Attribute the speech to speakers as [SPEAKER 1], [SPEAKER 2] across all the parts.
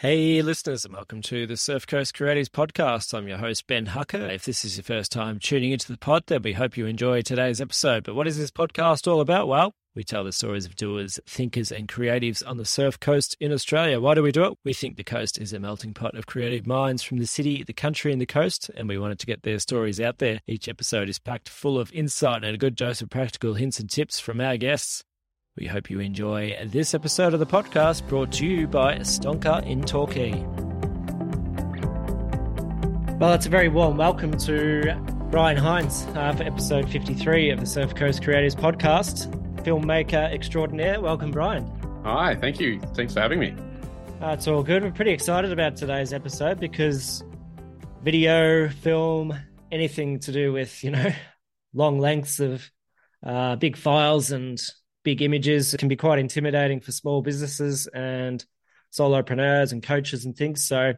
[SPEAKER 1] Hey, listeners, and welcome to the Surf Coast Creatives Podcast. I'm your host, Ben Hucker. If this is your first time tuning into the pod, then we hope you enjoy today's episode. But what is this podcast all about? Well, we tell the stories of doers, thinkers, and creatives on the surf coast in Australia. Why do we do it? We think the coast is a melting pot of creative minds from the city, the country, and the coast, and we wanted to get their stories out there. Each episode is packed full of insight and a good dose of practical hints and tips from our guests. We hope you enjoy this episode of the podcast brought to you by Stonka in Torquay. Well, it's a very warm welcome to Brian Hines uh, for episode 53 of the Surf Coast Creators podcast. Filmmaker extraordinaire. Welcome, Brian.
[SPEAKER 2] Hi, thank you. Thanks for having me.
[SPEAKER 1] Uh, it's all good. We're pretty excited about today's episode because video, film, anything to do with, you know, long lengths of uh, big files and big images can be quite intimidating for small businesses and solopreneurs and coaches and things. So,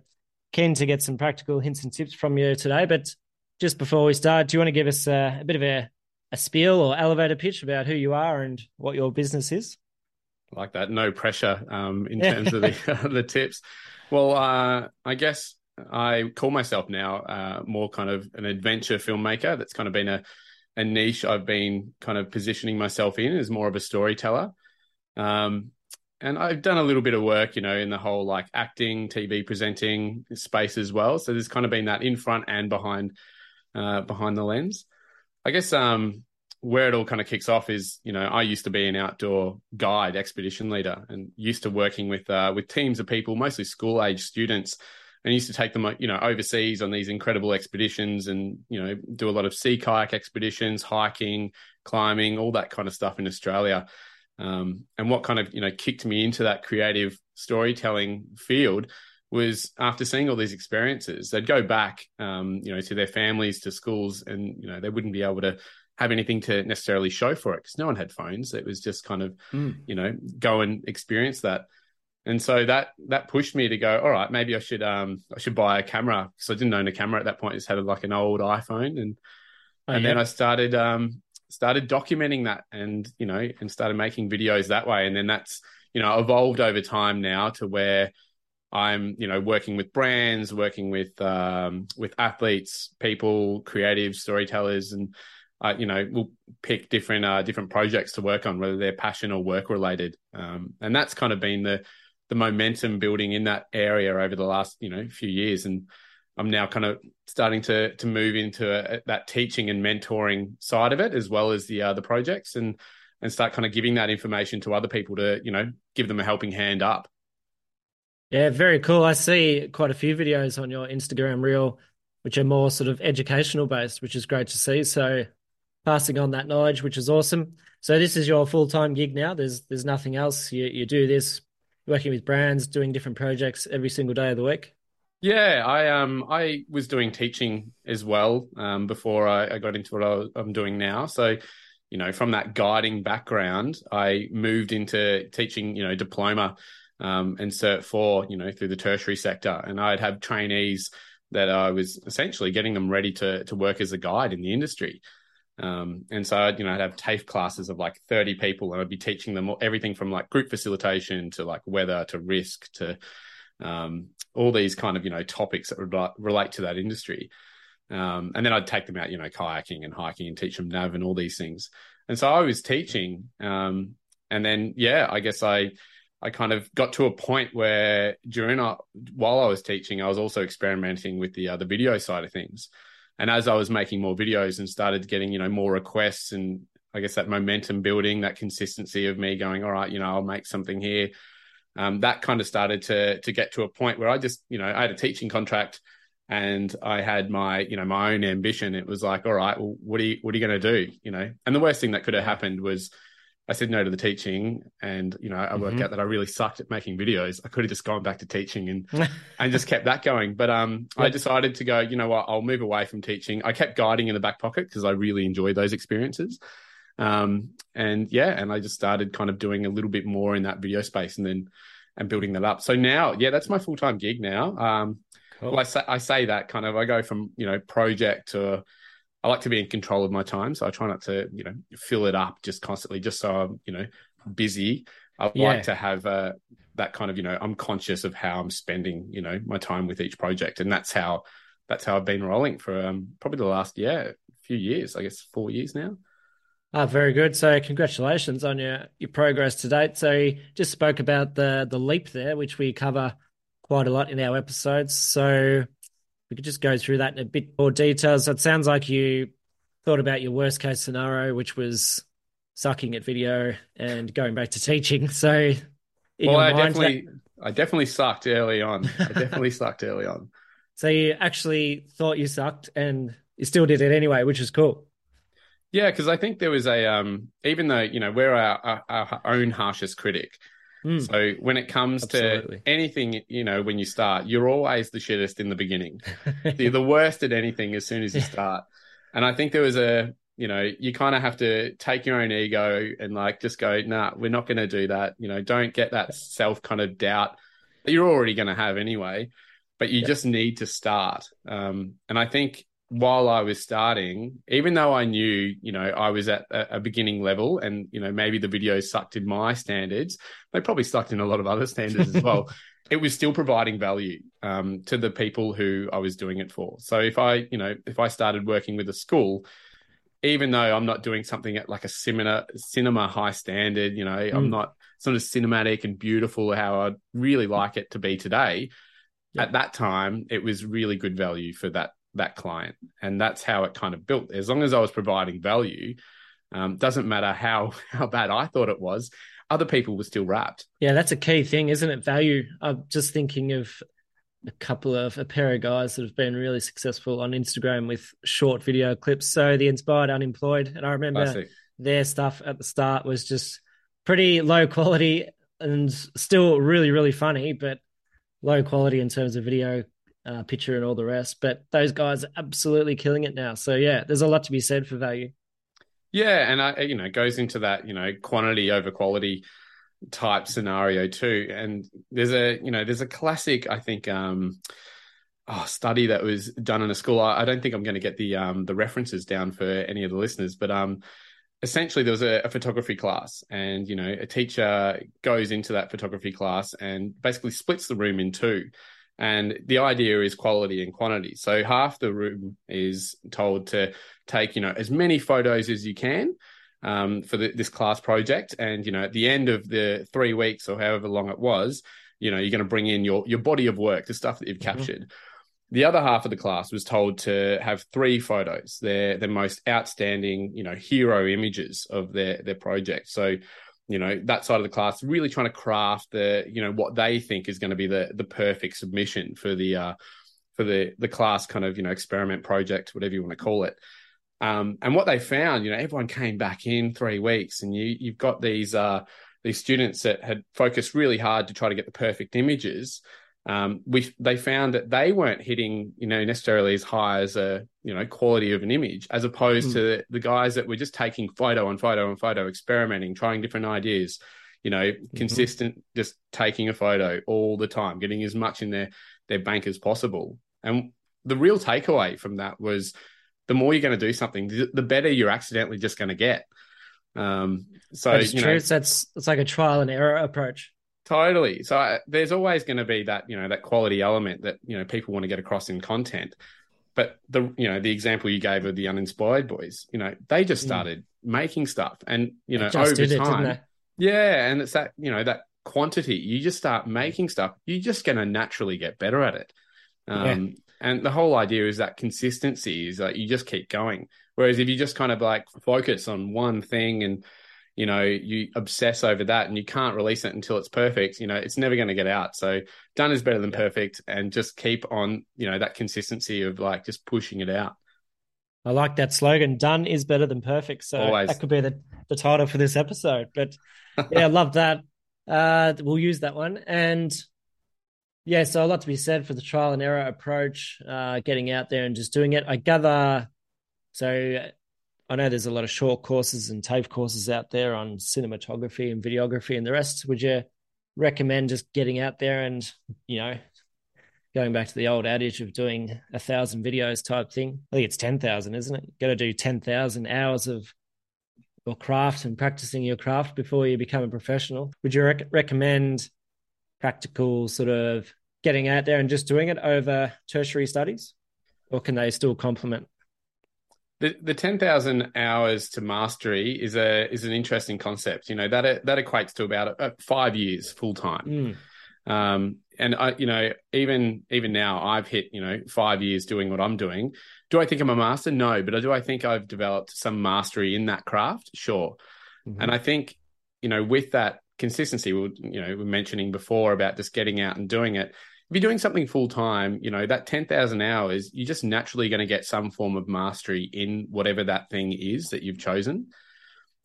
[SPEAKER 1] keen to get some practical hints and tips from you today. But just before we start, do you want to give us a, a bit of a, a spiel or elevator pitch about who you are and what your business is?
[SPEAKER 2] Like that, no pressure um, in terms of the the tips. Well, uh, I guess I call myself now uh, more kind of an adventure filmmaker. That's kind of been a a niche I've been kind of positioning myself in as more of a storyteller. Um, and I've done a little bit of work, you know, in the whole like acting, TV presenting space as well. So there's kind of been that in front and behind, uh, behind the lens. I guess um, where it all kind of kicks off is, you know, I used to be an outdoor guide, expedition leader, and used to working with uh, with teams of people, mostly school age students, and used to take them, you know, overseas on these incredible expeditions and, you know, do a lot of sea kayak expeditions, hiking, climbing, all that kind of stuff in Australia. Um, and what kind of, you know, kicked me into that creative storytelling field was after seeing all these experiences, they'd go back, um, you know, to their families, to schools, and, you know, they wouldn't be able to have anything to necessarily show for it because no one had phones. It was just kind of, mm. you know, go and experience that and so that that pushed me to go all right maybe i should um i should buy a camera. Because i didn't own a camera at that point. I just had like an old iphone. And oh, and yeah. then i started um started documenting that and you know and started making videos that way. And then that's you know evolved over time now to where i'm you know working with brands working with um with athletes people creatives storytellers and uh, you know, we'll pick different uh, different projects to work on, whether they're passion or work related, um, and that's kind of been the the momentum building in that area over the last you know few years. And i'm now kind of starting to to move into a, that teaching and mentoring side of it as well as the uh, the projects and and start kind of giving that information to other people to you know give them a helping hand up.
[SPEAKER 1] Yeah very cool. I see quite a few videos on your instagram reel which are more sort of educational based which is great to see. So passing on that knowledge which is awesome. So this is your full-time gig now? There's there's nothing else. You, you do this working with brands, doing different projects every single day of the week?
[SPEAKER 2] Yeah, I um I was doing teaching as well um, before I, I, got into what I am doing now. So, you know, from that guiding background, I moved into teaching, you know, diploma um, and Cert Four, you know, through the tertiary sector, and I'd have trainees that I was essentially getting them ready to to work as a guide in the industry. Um, and so, I'd, you know, I'd have TAFE classes of like 30 people and I'd be teaching them everything from like group facilitation to like weather to risk to um, all these kind of, you know, topics that would relate to that industry. Um, and then I'd take them out, you know, kayaking and hiking and teach them nav and all these things. And so I was teaching. Um, and then, yeah, I guess I, I kind of got to a point where during, uh, while I was teaching, I was also experimenting with the, uh, the video side of things. And as I was making more videos and started getting, you know, more requests and I guess that momentum building, that consistency of me going, all right, you know, I'll make something here. Um, that kind of started to to get to a point where I just, you know, I had a teaching contract and I had my, you know, my own ambition. It was like, all right, well, what are you what are you going to do? You know, and the worst thing that could have happened was I said no to the teaching, and you know, I worked mm-hmm. out that I really sucked at making videos. I could have just gone back to teaching and and just kept that going. But um, yep. I decided to go. You know what? I'll move away from teaching. I kept guiding in the back pocket because I really enjoyed those experiences. Um, and yeah, and I just started kind of doing a little bit more in that video space, and then and building that up. So now, yeah, that's my full time gig now. Um, cool. well, I say I say that kind of I go from you know project to I like to be in control of my time, so I try not to, you know, fill it up just constantly, just so I'm, you know, busy. I
[SPEAKER 1] Yeah.
[SPEAKER 2] like to have uh, that kind of, you know, I'm conscious of how I'm spending, you know, my time with each project, and that's how that's how I've been rolling for um, probably the last yeah few years. I guess four years now.
[SPEAKER 1] Ah, very good. So congratulations on your, your progress to date. So you just spoke about the the leap there, which we cover quite a lot in our episodes. So we could just go through that in a bit more detail. So it sounds like you thought about your worst case scenario, which was sucking at video and going back to teaching. So
[SPEAKER 2] well, I
[SPEAKER 1] mind,
[SPEAKER 2] definitely, I definitely sucked early on. I definitely sucked early on.
[SPEAKER 1] so you actually thought you sucked and you still did it anyway, which is cool.
[SPEAKER 2] Yeah, because I think there was a um, even though you know we're our, our, our own harshest critic.
[SPEAKER 1] Mm.
[SPEAKER 2] So when it comes
[SPEAKER 1] Absolutely.
[SPEAKER 2] to anything, you know, when you start, you're always the shittest in the beginning. you're the worst at anything as soon as you start. And I think there was a, you know, you kind of have to take your own ego and like just go, nah, we're not going to do that. You know, don't get that self kind of doubt that you're already going to have anyway, but you
[SPEAKER 1] Yeah.
[SPEAKER 2] just need to start. Um, and I think while I was starting, even though I knew, you know, I was at a, a beginning level and, you know, maybe the videos sucked in my standards, they probably sucked in a lot of other standards as well. It was still providing value um, to the people who I was doing it for. So if I, you know, if I started working with a school, even though I'm not doing something at like a cinema cinema high standard, you know, I'm
[SPEAKER 1] Mm.
[SPEAKER 2] not sort of cinematic and beautiful how I'd really like it to be today.
[SPEAKER 1] Yeah.
[SPEAKER 2] At that time, it was really good value for that that client, and that's how it kind of built. As long as I was providing value, um, doesn't matter how how bad I thought it was, other people were still rapt.
[SPEAKER 1] Yeah, that's a key thing, isn't it? Value. I'm just thinking of a couple of a pair of guys that have been really successful on Instagram with short video clips. So the Inspired Unemployed, and I remember
[SPEAKER 2] Classic.
[SPEAKER 1] their stuff at the start was just pretty low quality and still really really funny, but low quality in terms of video, uh, picture, and all the rest. But those guys are absolutely killing it now. So yeah, there's a lot to be said for value.
[SPEAKER 2] Yeah, and I, you know, it goes into that, you know, quantity over quality type scenario too. And there's a, you know, there's a classic, I think, um, oh, study that was done in a school. I, I don't think I'm going to get the um the references down for any of the listeners, but um, essentially there was a, a photography class, and you know, a teacher goes into that photography class and basically splits the room in two. And the idea is quality and quantity. So half the room is told to take, you know, as many photos as you can um, for the, this class project. And, you know, at the end of the three weeks or however long it was, you know, you're going to bring in your, your body of work, the stuff that you've
[SPEAKER 1] Mhm.
[SPEAKER 2] captured. The other half of the class was told to have three photos, their, their most outstanding, you know, hero images of their, their project. So, you know, that side of the class really trying to craft the, you know, what they think is going to be the, the perfect submission for the, uh, for the, the class kind of, you know, experiment project, whatever you want to call it. Um, and what they found, you know, everyone came back in three weeks, and you you've got these uh, these students that had focused really hard to try to get the perfect images. Um, we they found that they weren't hitting, you know, necessarily as high as a you know quality of an image, as opposed
[SPEAKER 1] Mm.
[SPEAKER 2] to the, guys that were just taking photo and photo and photo, experimenting, trying different ideas. You know, consistent, just taking a photo all the time, getting as much in their their bank as possible. And the real takeaway from that was the more you're going to do something, the, the better you're accidentally just going to get. Um, so
[SPEAKER 1] That's
[SPEAKER 2] you
[SPEAKER 1] true.
[SPEAKER 2] know,
[SPEAKER 1] It's that's it's like a trial and error approach.
[SPEAKER 2] Totally. So I, there's always going to be that you know that quality element that you know people want to get across in content. But the you know the example you gave of the uninspired boys, you know, they just
[SPEAKER 1] Mm.
[SPEAKER 2] started making stuff, and you know over
[SPEAKER 1] did it, didn't
[SPEAKER 2] time, yeah, and it's that you know that quantity. You just start making stuff, you're just going to naturally get better at it. Um, And the whole idea is that consistency is that you just keep going. Whereas if you just kind of like focus on one thing and you know you obsess over that and you can't release it until it's perfect, you know it's never going to get out. So done is better than
[SPEAKER 1] Yeah.
[SPEAKER 2] perfect, and just keep on you know that consistency of like just pushing it out.
[SPEAKER 1] I like that slogan. Done is better than perfect. So
[SPEAKER 2] Always.
[SPEAKER 1] that could be the, the title for this episode. But yeah, I love that. Uh, we'll use that one. And yeah, so a lot to be said for the trial and error approach, uh, getting out there and just doing it. I gather, so I know there's a lot of short courses and TAFE courses out there on cinematography and videography and the rest. Would you recommend just getting out there and, you know, going back to the old adage of doing a thousand videos type thing. I think it's 10,000, isn't it? Got to do 10,000 hours of your craft and practicing your craft before you become a professional. Would you rec- recommend practical sort of getting out there and just doing it over tertiary studies, or can they still complement?
[SPEAKER 2] The the ten thousand hours to mastery is a is an interesting concept. You know that that equates to about uh, five years full time. Mm. Um, and I, you know, even even now, I've hit you know five years doing what I'm doing. Do I think I'm a master? No, but do I think I've developed some mastery in that craft? Sure. Mm-hmm. And I think you know with that consistency, we you know we are mentioning before about just getting out and doing it if you're doing something full time, you know, that 10,000 hours, you're just naturally going to get some form of mastery in whatever that thing is that you've chosen.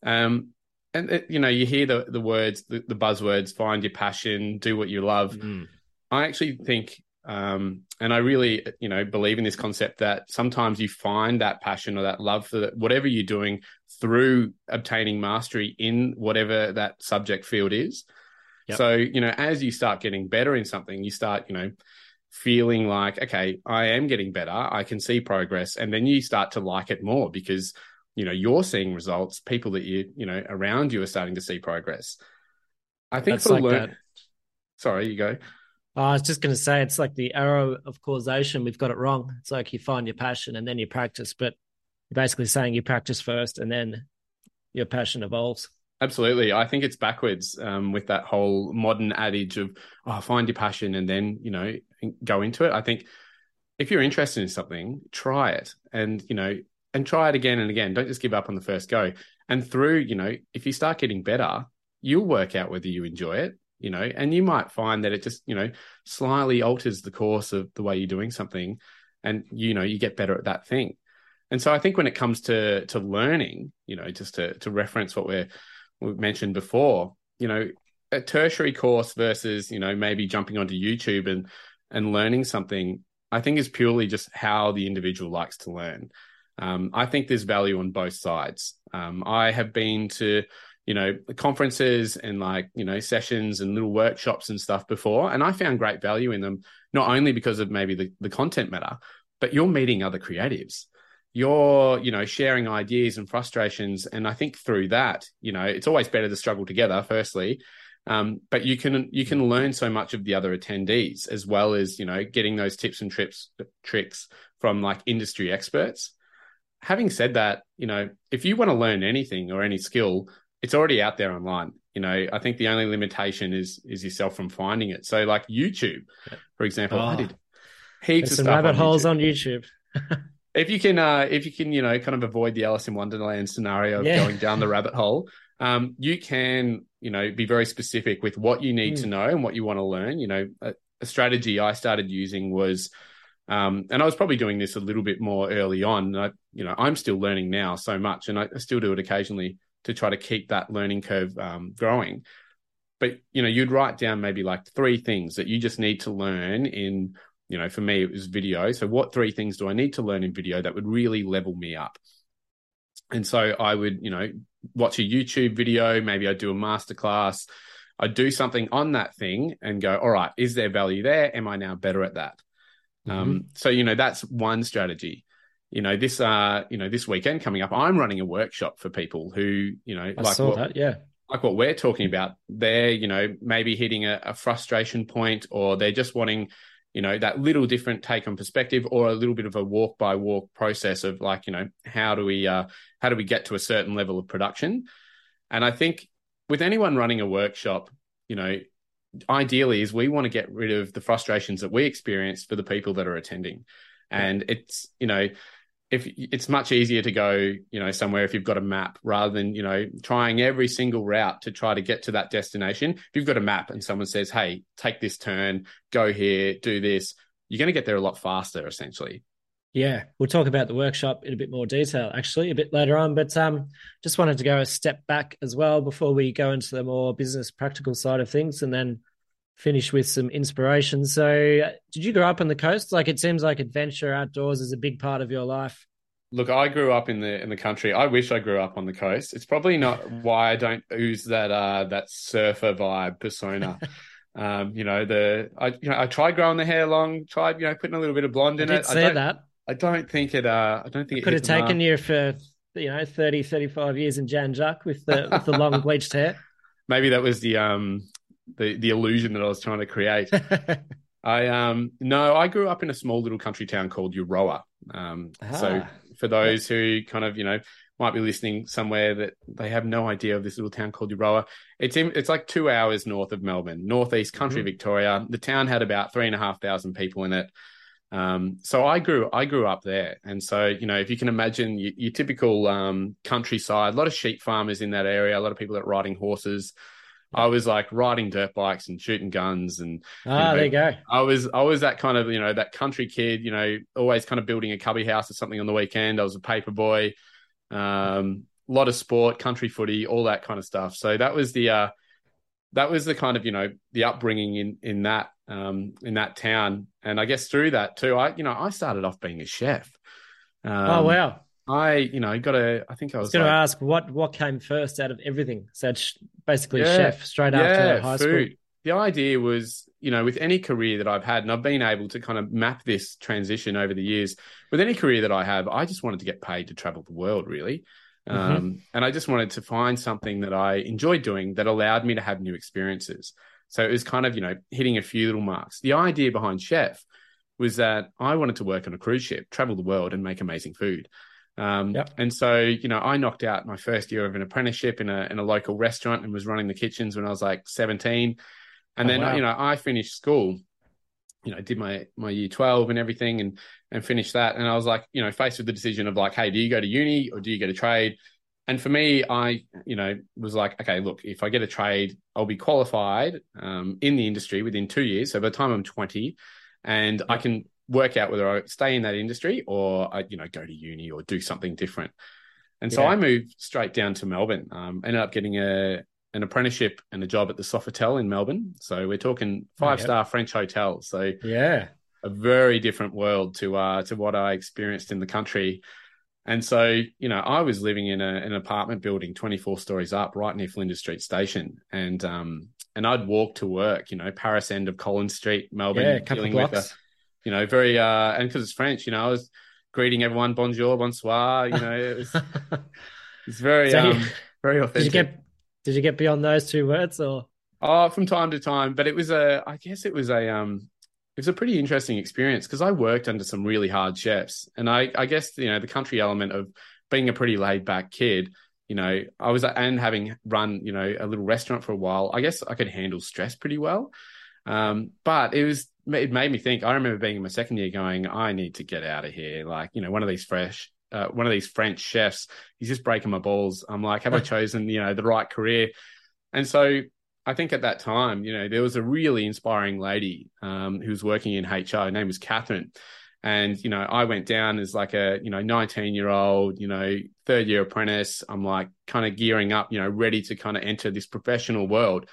[SPEAKER 2] Um, and, it, you know, you hear the, the words, the, the, buzzwords, find your passion, do what you love. Mm. I actually think, um, and I really, you know, believe in this concept that sometimes you find that passion or that love for whatever you're doing through obtaining mastery in whatever that subject field is. Yep. So, you know, as you start getting better in something, you start, you know, feeling like, okay, I am getting better. I can see progress. And then you start to like it more because, you know, you're seeing results. People that you, you know, around you are starting to see progress. I think That's for like learn- that. Sorry, you go.
[SPEAKER 1] I was just going to say it's like the arrow of causation. We've got it wrong. It's like you find your passion and then you practice, but you're basically saying you practice first and then your passion evolves.
[SPEAKER 2] Absolutely. I think it's backwards um, with that whole modern adage of, oh, find your passion and then, you know, go into it. I think if you're interested in something, try it and, you know, and try it again and again. Don't just give up on the first go. And through, you know, if you start getting better, you'll work out whether you enjoy it, you know, and you might find that it just, you know, slightly alters the course of the way you're doing something and, you know, you get better at that thing. And so I think when it comes to to learning, you know, just to to reference what we're we've mentioned before, you know, a tertiary course versus, you know, maybe jumping onto YouTube and and learning something, I think is purely just how the individual likes to learn. Um, I think there's value on both sides. Um, I have been to, you know, conferences and like, you know, sessions and little workshops and stuff before, and I found great value in them, not only because of maybe the, the content matter, but you're meeting other creatives you're you know sharing ideas and frustrations and i think through that you know it's always better to struggle together firstly. Um, but you can you can learn so much of the other attendees as well as you know getting those tips and trips tricks from like industry experts. Having said that you know if you want to learn anything or any skill it's already out there online. You know i think the only limitation is is yourself from finding it. So like youtube for example oh, i did
[SPEAKER 1] heaps of some rabbit on holes YouTube. on youtube
[SPEAKER 2] if you can, uh, if you can, you know, kind of avoid the Alice in Wonderland scenario of yeah. going down the rabbit hole, um, you can, you know, be very specific with what you need mm. to know and what you want to learn. You know, a, a strategy I started using was, um, and I was probably doing this a little bit more early on. I, you know, I'm still learning now so much, and I, I still do it occasionally to try to keep that learning curve um, growing. But you know, you'd write down maybe like three things that you just need to learn in you know, for me, it was video. So, what three things do I need to learn in video that would really level me up? And so, I would, you know, watch a YouTube video. Maybe I'd do a masterclass. I'd do something on that thing and go, all right, is there value there? Am I now better at that? Mm-hmm. Um, so, you know, that's one strategy. You know, this, uh, you know, this weekend coming up, I'm running a workshop for people who, you know,
[SPEAKER 1] I like what, that, yeah
[SPEAKER 2] like what we're talking about, they're, you know, maybe hitting a, a, frustration point or they're just wanting you know that little different take on perspective or a little bit of a walk by walk process of like you know how do we uh how do we get to a certain level of production? And i think with anyone running a workshop you know ideally is we want to get rid of the frustrations that we experience for the people that are attending. And it's you know if it's much easier to go, you know, somewhere if you've got a map rather than, you know, trying every single route to try to get to that destination. If you've got a map and someone says, Hey, take this turn, go here, do this, you're going to get there a lot faster, essentially.
[SPEAKER 1] Yeah, we'll talk about the workshop in a bit more detail actually a bit later on, but um, just wanted to go a step back as well before we go into the more business practical side of things, and then finish with some inspiration. So, did you grow up on the coast? Like, it seems like adventure outdoors is a big part of your life.
[SPEAKER 2] Look, I grew up in the in the country. I wish I grew up on the coast. It's probably not why I don't ooze that uh that surfer vibe persona. um, you know, the I you know I tried growing the hair long, tried you know putting a little bit of blonde in
[SPEAKER 1] I
[SPEAKER 2] it.
[SPEAKER 1] Say
[SPEAKER 2] I
[SPEAKER 1] that.
[SPEAKER 2] I don't think it. Uh, I don't think
[SPEAKER 1] it could have taken you for you know 30, 35 years in Jan with the with the long bleached hair.
[SPEAKER 2] Maybe that was the um the the illusion that I was trying to create. I um no, I grew up in a small little country town called Euroa. Um, ah, so for those who kind of you know might be listening somewhere that they have no idea of this little town called Euroa, it's in, it's like two hours north of Melbourne, northeast country mm-hmm. Victoria. The town had about three and a half thousand people in it. Um, so I grew I grew up there, and so you know if you can imagine your, your typical um, countryside, a lot of sheep farmers in that area, a lot of people that are riding horses. I was like riding dirt bikes and shooting guns and
[SPEAKER 1] ah, you know, there you go.
[SPEAKER 2] I was I was that kind of you know that country kid, you know, always kind of building a cubby house or something on the weekend. I was a paper boy, um, a lot of sport, country footy, all that kind of stuff. So that was the uh, that was the kind of you know the upbringing in in that um, in that town, and I guess through that too, I you know I started off being a chef.
[SPEAKER 1] Um, oh wow!
[SPEAKER 2] I you know got a I think I was,
[SPEAKER 1] going like, to ask what what came first out of everything. So basically yeah, chef straight yeah, after high food. school.
[SPEAKER 2] The idea was you know with any career that I've had, and I've been able to kind of map this transition over the years. With any career that I have, I just wanted to get paid to travel the world, really. Mm-hmm. Um, and I just wanted to find something that I enjoyed doing that allowed me to have new experiences. So it was kind of, you know, hitting a few little marks. The idea behind Chef was that I wanted to work on a cruise ship, travel the world, and make amazing food. Um, yep. And so, you know, I knocked out my first year of an apprenticeship in a in a local restaurant and was running the kitchens when I was like 17. And oh, then, wow. you know, I finished school, you know, did my my year 12 and everything and and finished that. And I was like, you know, faced with the decision of like, hey, do you go to uni or do you get a trade? and for me, I, you know, was like, okay, look, if I get a trade, I'll be qualified um, in the industry within two years. So by the time I'm 20, and I can work out whether I stay in that industry or I, you know, go to uni or do something different. And so yeah. I moved straight down to Melbourne. Um, ended up getting a an apprenticeship and a job at the Sofitel in Melbourne. So we're talking five star French hotel. So
[SPEAKER 1] yeah,
[SPEAKER 2] a very different world to uh to what I experienced in the country. And so, you know, I was living in a, an apartment building 24 stories up right near Flinders Street Station. And um, and I'd walk to work, you know, Paris end of Collins Street, Melbourne,
[SPEAKER 1] yeah, dealing with a,
[SPEAKER 2] you know, very uh and because it's French, you know, I was greeting everyone bonjour, bonsoir, you know, it was it's very so um, very authentic.
[SPEAKER 1] Did you get did you get beyond those two words or
[SPEAKER 2] Oh, from time to time, but it was a I guess it was a um it was a pretty interesting experience because I worked under some really hard chefs, and I, I guess you know the country element of being a pretty laid back kid. You know, I was and having run you know a little restaurant for a while. I guess I could handle stress pretty well, um, but it was it made me think. I remember being in my second year, going, I need to get out of here. Like you know, one of these fresh uh, one of these French chefs. He's just breaking my balls. I'm like, have I chosen, you know, the right career? And so I think at that time, you know, there was a really inspiring lady um, who was working in HR. Her name was Catherine. And, you know, I went down as like a, you know, 19 year old, you know, third year apprentice. I'm like kind of gearing up, you know, ready to kind of enter this professional world.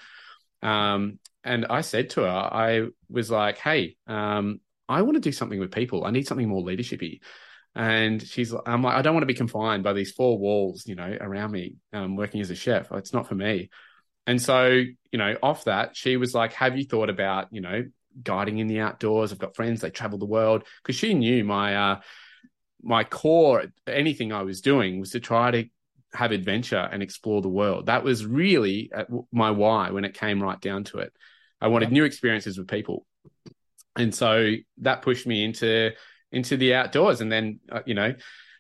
[SPEAKER 2] Um, and I said to her, I was like, hey, um, I want to do something with people. I need something more leadershipy. And she's, I'm like, I don't want to be confined by these four walls, you know, around me, um, working as a chef. It's not for me. And so, you know, off that, she was like, Have you thought about, you know, guiding in the outdoors? I've got friends, they travel the world. Because she knew my, uh, my core, anything I was doing was to try to have adventure and explore the world. That was really uh, my why when it came right down to it. I wanted new experiences with people. And so that pushed me into into the outdoors and then uh, you know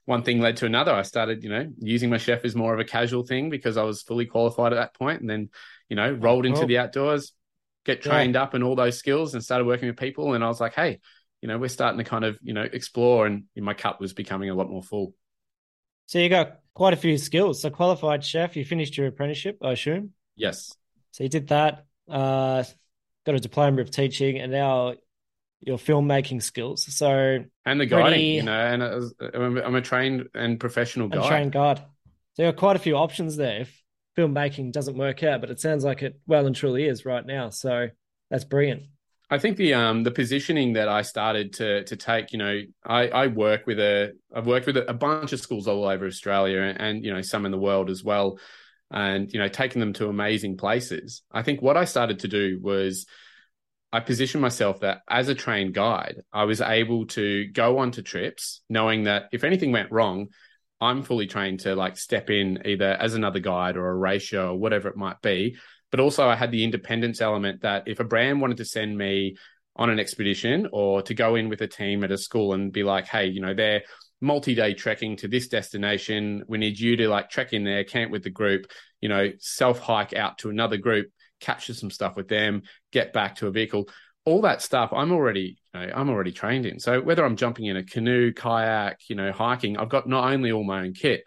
[SPEAKER 2] one thing led to another. I started, you know, using my chef as more of a casual thing because I was fully qualified at that point, and then, you know, rolled into the outdoors, get trained yeah. up and all those skills, and started working with people. And I was like, hey, you know, we're starting to kind of, you know, explore, and my cup was becoming a lot more full.
[SPEAKER 1] So you got quite a few skills. So qualified chef, you finished your apprenticeship, I assume.
[SPEAKER 2] Yes.
[SPEAKER 1] So you did that. Uh, got a diploma of teaching, and now your filmmaking skills. So
[SPEAKER 2] and the guiding, pretty, you know, and I'm, I'm a trained and professional guide.
[SPEAKER 1] trained guide. So there are quite a few options there if filmmaking doesn't work out, but it sounds like it well and truly is right now. So that's brilliant.
[SPEAKER 2] I think the um the positioning that I started to to take, you know, I I work with a I've worked with a, a bunch of schools all over Australia and, and you know some in the world as well, and you know taking them to amazing places. I think what I started to do was I positioned myself that as a trained guide, I was able to go onto trips knowing that if anything went wrong, I'm fully trained to like step in either as another guide or a ratio or whatever it might be. But also, I had the independence element that if a brand wanted to send me on an expedition or to go in with a team at a school and be like, hey, you know, they're multi-day trekking to this destination. We need you to like trek in there, camp with the group, you know, self hike out to another group, capture some stuff with them, get back to a vehicle. All that stuff I'm already, you know, I'm already trained in. So whether I'm jumping in a canoe, kayak, you know, hiking, I've got not only all my own kit,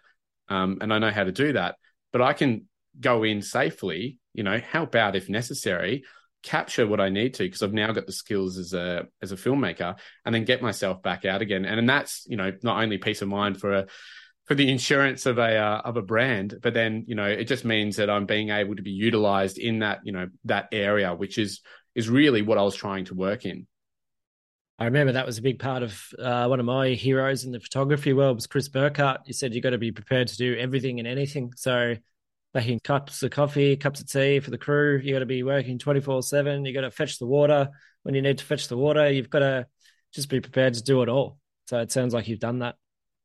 [SPEAKER 2] um, and I know how to do that, but I can go in safely, you know, help out if necessary, capture what I need to because I've now got the skills as a as a filmmaker, and then get myself back out again. And, and that's you know not only peace of mind for a for the insurance of a uh, of a brand, but then you know it just means that I'm being able to be utilized in that you know that area, which is is really what I was trying to work in.
[SPEAKER 1] I remember that was a big part of uh, one of my heroes in the photography world was Chris Burkard. He said you've got to be prepared to do everything and anything. So making cups of coffee, cups of tea for the crew. You got to be working 24 7. You got to fetch the water when you need to fetch the water. You've got to just be prepared to do it all. So it sounds like you've done that.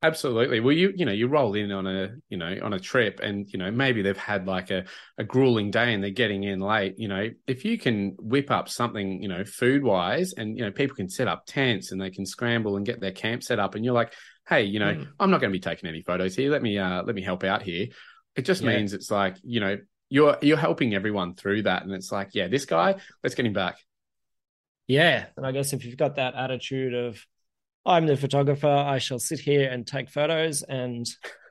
[SPEAKER 2] Absolutely. Well, you you know you roll in on a you know on a trip, and you know maybe they've had like a, a grueling day and they're getting in late. You know, if you can whip up something you know food wise, and you know people can set up tents and they can scramble and get their camp set up, and you're like, hey, you know, mm. I'm not going to be taking any photos here. Let me uh let me help out here. It just yeah. means it's like, you know, you're you're helping everyone through that. And it's like, yeah, this guy, let's get him back.
[SPEAKER 1] Yeah. And I guess if you've got that attitude of I'm the photographer, I shall sit here and take photos and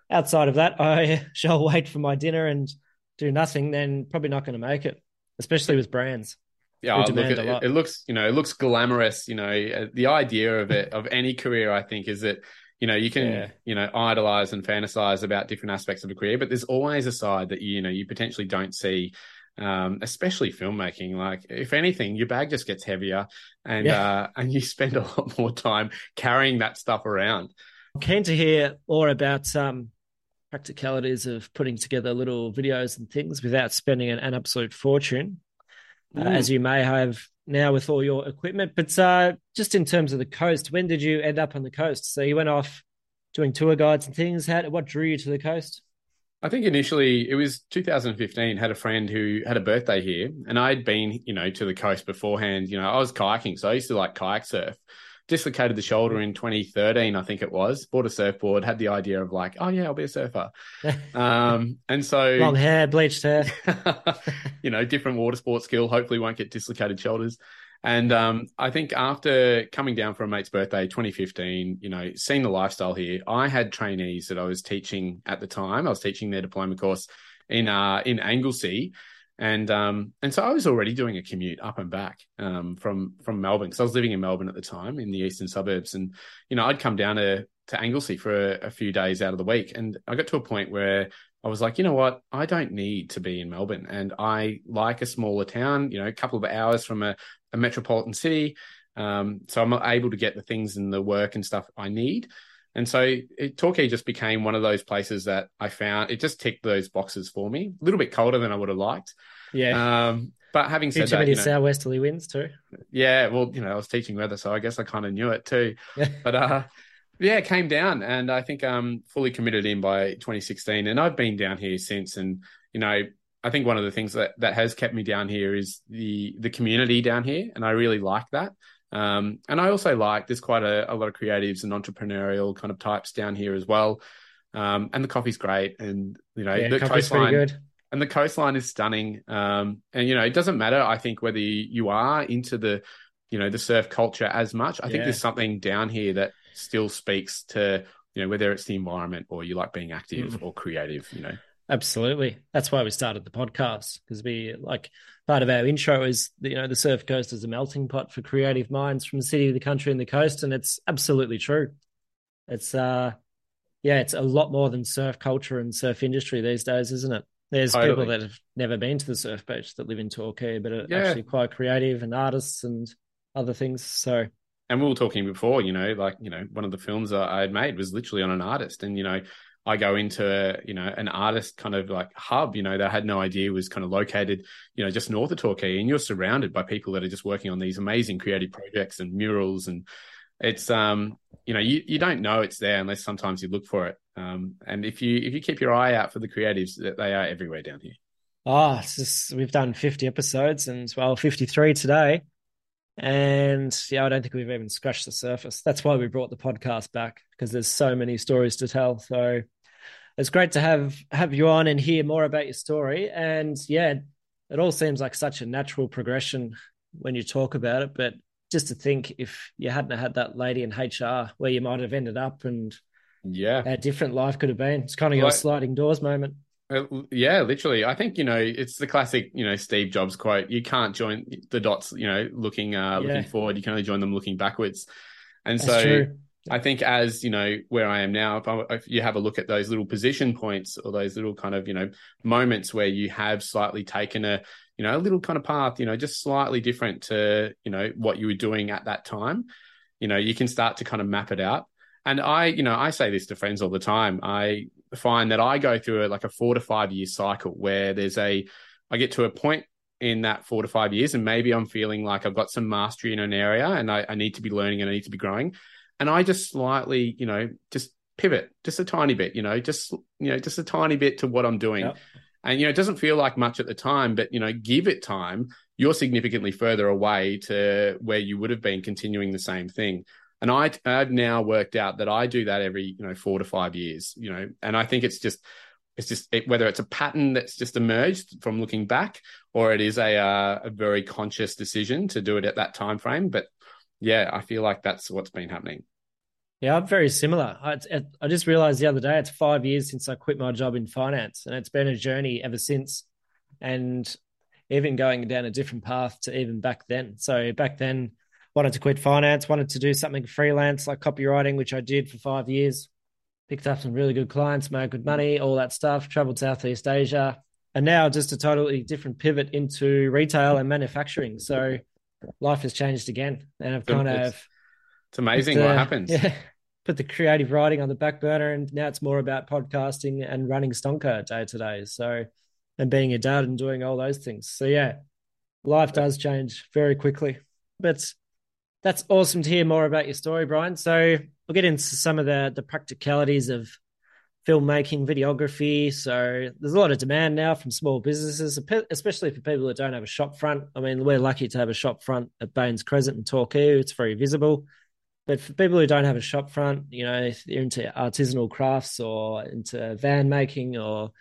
[SPEAKER 1] outside of that, I shall wait for my dinner and do nothing, then probably not going to make it, especially with brands.
[SPEAKER 2] Yeah, oh, look it, it looks, you know, it looks glamorous. You know, uh, the idea of it, of any career, I think, is that you know, you can, yeah. you know, idolize and fantasize about different aspects of a career, but there's always a side that, you know, you potentially don't see, um, especially filmmaking. Like, if anything, your bag just gets heavier and, yeah. uh, and you spend a lot more time carrying that stuff around.
[SPEAKER 1] I'm keen to hear more about, um, practicalities of putting together little videos and things without spending an, an absolute fortune, uh, mm. as you may have now with all your equipment. But uh, just in terms of the coast, when did you end up on the coast? So you went off doing tour guides and things. How, what drew you to the coast?
[SPEAKER 2] I think initially it was 2015. Had a friend who had a birthday here, and I'd been, you know, to the coast beforehand. You know, I was kayaking, so I used to like kayak surf dislocated the shoulder in 2013, I think it was. Bought a surfboard, had the idea of like, oh yeah, I'll be a surfer. um, and so
[SPEAKER 1] long hair, bleached hair,
[SPEAKER 2] you know, different water sport skill. Hopefully, won't get dislocated shoulders. And um, I think after coming down for a mate's birthday, 2015, you know, seeing the lifestyle here, I had trainees that I was teaching at the time. I was teaching their diploma course in uh, in Anglesea, and um, and so I was already doing a commute up and back um, from from Melbourne because I was living in Melbourne at the time in the eastern suburbs, and you know I'd come down to to Anglesea for a, a, few days out of the week, and I got to a point where I was like, you know what, I don't need to be in Melbourne, and I like a smaller town, you know, a couple of hours from a, a metropolitan city, um, so I'm able to get the things and the work and stuff I need. And so it, Torquay just became one of those places that I found it just ticked those boxes for me. A little bit colder than I would have liked.
[SPEAKER 1] Yeah.
[SPEAKER 2] Um, but having said
[SPEAKER 1] too
[SPEAKER 2] that,
[SPEAKER 1] many you know, southwesterly winds too.
[SPEAKER 2] Yeah, well, you know, I was teaching weather, so I guess I kind of knew it too. but uh, yeah, it came down, and I think I'm fully committed in by 2016, and I've been down here since. And you know, I think one of the things that that has kept me down here is the the community down here, and I really like that. Um, and I also like there's quite a, a, lot of creatives and entrepreneurial kind of types down here as well. Um, and the coffee's great, and you know
[SPEAKER 1] yeah,
[SPEAKER 2] the
[SPEAKER 1] coastline,
[SPEAKER 2] and the coastline is stunning. Um, and you know it doesn't matter. I think whether you are into the you know the surf culture as much. I yeah. think there's something down here that still speaks to you know whether it's the environment or you like being active mm. or creative. You know.
[SPEAKER 1] Absolutely. That's why we started the podcast because we like part of our intro is you know the surf coast is a melting pot for creative minds from the city, the country, and the coast, and it's absolutely true. It's uh, yeah, it's a lot more than surf culture and surf industry these days, isn't it? There's totally. people that have never been to the surf beach that live in Torquay, but are yeah. actually quite creative and artists and other things. So
[SPEAKER 2] and we were talking before, you know, like, you know, one of the films I had made was literally on an artist. And, you know, I go into, you know, an artist kind of like hub, you know, that I had no idea was kind of located, you know, just north of Torquay. And you're surrounded by people that are just working on these amazing creative projects and murals. And it's, um, you know, you, you don't know it's there unless sometimes you look for it. Um, and if you if you keep your eye out for the creatives, they are everywhere down here.
[SPEAKER 1] Oh, it's just, we've done 50 episodes and well, 53 today. And yeah, I don't think we've even scratched the surface. That's why we brought the podcast back because there's so many stories to tell. So it's great to have have you on and hear more about your story. And yeah, it all seems like such a natural progression when you talk about it. But just to think if you hadn't had that lady in HR where you might have ended up and
[SPEAKER 2] yeah,
[SPEAKER 1] how different life could have been. It's kind of like, a sliding doors moment.
[SPEAKER 2] Uh, yeah, literally. I think you know it's the classic you know Steve Jobs quote: "You can't join the dots, you know, looking uh, yeah. looking forward. You can only join them looking backwards." And That's so. True. I think as you know where I am now, if, I, if, you have a look at those little position points or those little kind of you know moments where you have slightly taken a you know a little kind of path, you know, just slightly different to you know what you were doing at that time, you know, you can start to kind of map it out. And I, you know, I say this to friends all the time. I find that I go through a, like a four to five year cycle where there's a, I get to a point in that four to five years, and maybe I'm feeling like I've got some mastery in an area and I, I need to be learning and I need to be growing. And I just slightly, you know, just pivot just a tiny bit, you know, just, you know, just a tiny bit to what I'm doing. Yep. And, you know, it doesn't feel like much at the time, but, you know, give it time, you're significantly further away to where you would have been continuing the same thing. And I, I've now worked out that I do that every, you know, four to five years, you know, and I think it's just, it's just it, whether it's a pattern that's just emerged from looking back, or it is a uh, a very conscious decision to do it at that time frame. But yeah, I feel like that's what's been happening.
[SPEAKER 1] Yeah, I'm very similar. I, I just realized the other day it's five years since I quit my job in finance, and it's been a journey ever since. And even going down a different path to even back then. So back then, wanted to quit finance, wanted to do something freelance like copywriting, which I did for five years. Picked up some really good clients, made good money, all that stuff. Traveled Southeast Asia, and now just a totally different pivot into retail and manufacturing. So life has changed again, and I've kind
[SPEAKER 2] it's,
[SPEAKER 1] of
[SPEAKER 2] it's amazing the, what happens.
[SPEAKER 1] Yeah, put the creative writing on the back burner, and now it's more about podcasting and running Stonker day to day. So and being a dad and doing all those things. So yeah, life does change very quickly, but that's awesome to hear more about your story, Brian. So we'll get into some of the the practicalities of filmmaking, videography. So there's a lot of demand now from small businesses, especially for people that don't have a shop front. I mean, we're lucky to have a shop front at Baines Crescent in Torquay. It's very visible. But for people who don't have a shop front, you know, if they're into artisanal crafts or into van making or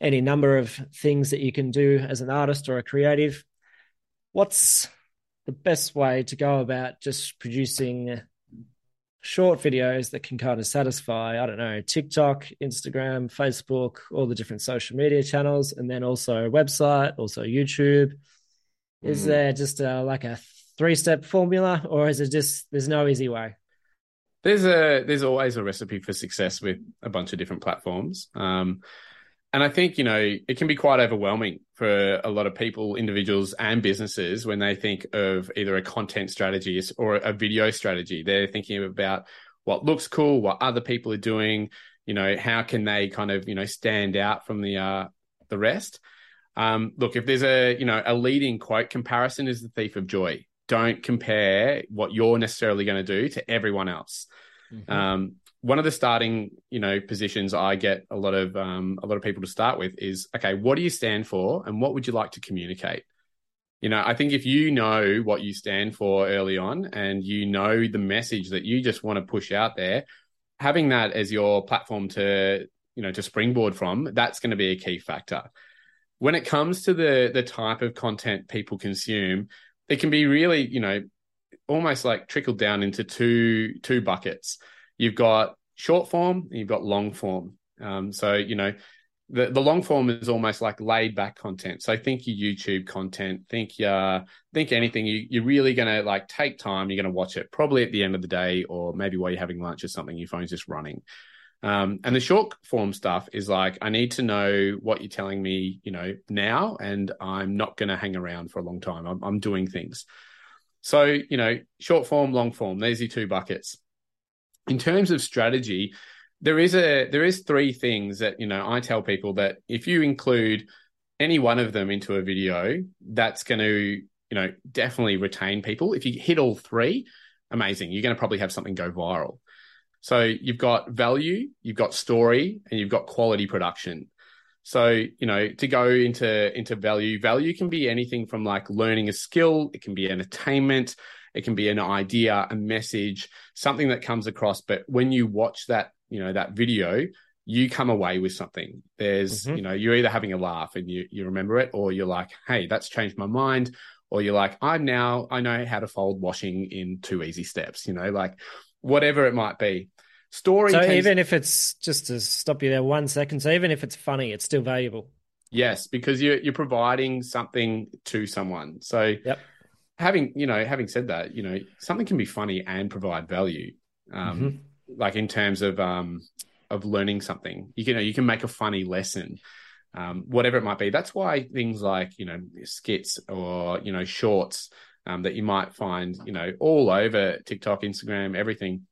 [SPEAKER 1] any number of things that you can do as an artist or a creative, what's the best way to go about just producing short videos that can kind of satisfy, I don't know, TikTok, Instagram, Facebook, all the different social media channels, and then also website, also YouTube. Is mm. there just a, like a three step formula, or is it just there's no easy way?
[SPEAKER 2] There's a there's always a recipe for success with a bunch of different platforms. Um, and I think, you know, it can be quite overwhelming for a lot of people, individuals and businesses when they think of either a content strategy or a video strategy. They're thinking about what looks cool, what other people are doing, you know, how can they kind of, you know, stand out from the uh the rest. Um, look, if there's a, you know, a leading quote comparison is the thief of joy. Don't compare what you're necessarily going to do to everyone else. Mm-hmm. Um, one of the starting you know positions I get a lot of um, a lot of people to start with is okay, what do you stand for, and what would you like to communicate? You know, I think if you know what you stand for early on, and you know the message that you just want to push out there, having that as your platform to you know to springboard from, that's going to be a key factor. When it comes to the the type of content people consume, it can be really you know almost like trickled down into two two buckets you've got short form and you've got long form. Um, so, you know, the, the long form is almost like laid back content. So think your YouTube content, think your think anything. You, you're really gonna like take time. You're gonna watch it probably at the end of the day, or maybe while you're having lunch or something. Your phone's just running. Um, and the short form stuff is like I need to know what you're telling me, you know, now, and I'm not gonna hang around for a long time. I'm, I'm doing things. So you know, short form, long form. There's your two buckets in terms of strategy, there is a there is three things that you know I tell people that if you include any one of them into a video, that's going to you know definitely retain people. If you hit all three, amazing. You're going to probably have something go viral. So you've got value, you've got story, and you've got quality production. So, you know, to go into into value, value can be anything from like learning a skill, it can be entertainment, it can be an idea, a message, something that comes across. But when you watch that, you know, that video, you come away with something. There's, mm-hmm. you know, you're either having a laugh and you you remember it, or you're like, hey, that's changed my mind, or you're like, I'm now I know how to fold washing in two easy steps. You know, like whatever it might be. Story.
[SPEAKER 1] So tends- even if it's just to stop you there one second, so even if it's funny, it's still valuable.
[SPEAKER 2] Yes, because you're you're providing something to someone. So
[SPEAKER 1] yep.
[SPEAKER 2] Having you know having said that, you know something can be funny and provide value. Um, mm-hmm. Like in terms of um, of learning something, you can you, know, you can make a funny lesson. Um, whatever it might be. That's why things like you know skits or you know shorts um, that you might find you know all over TikTok, Instagram, everything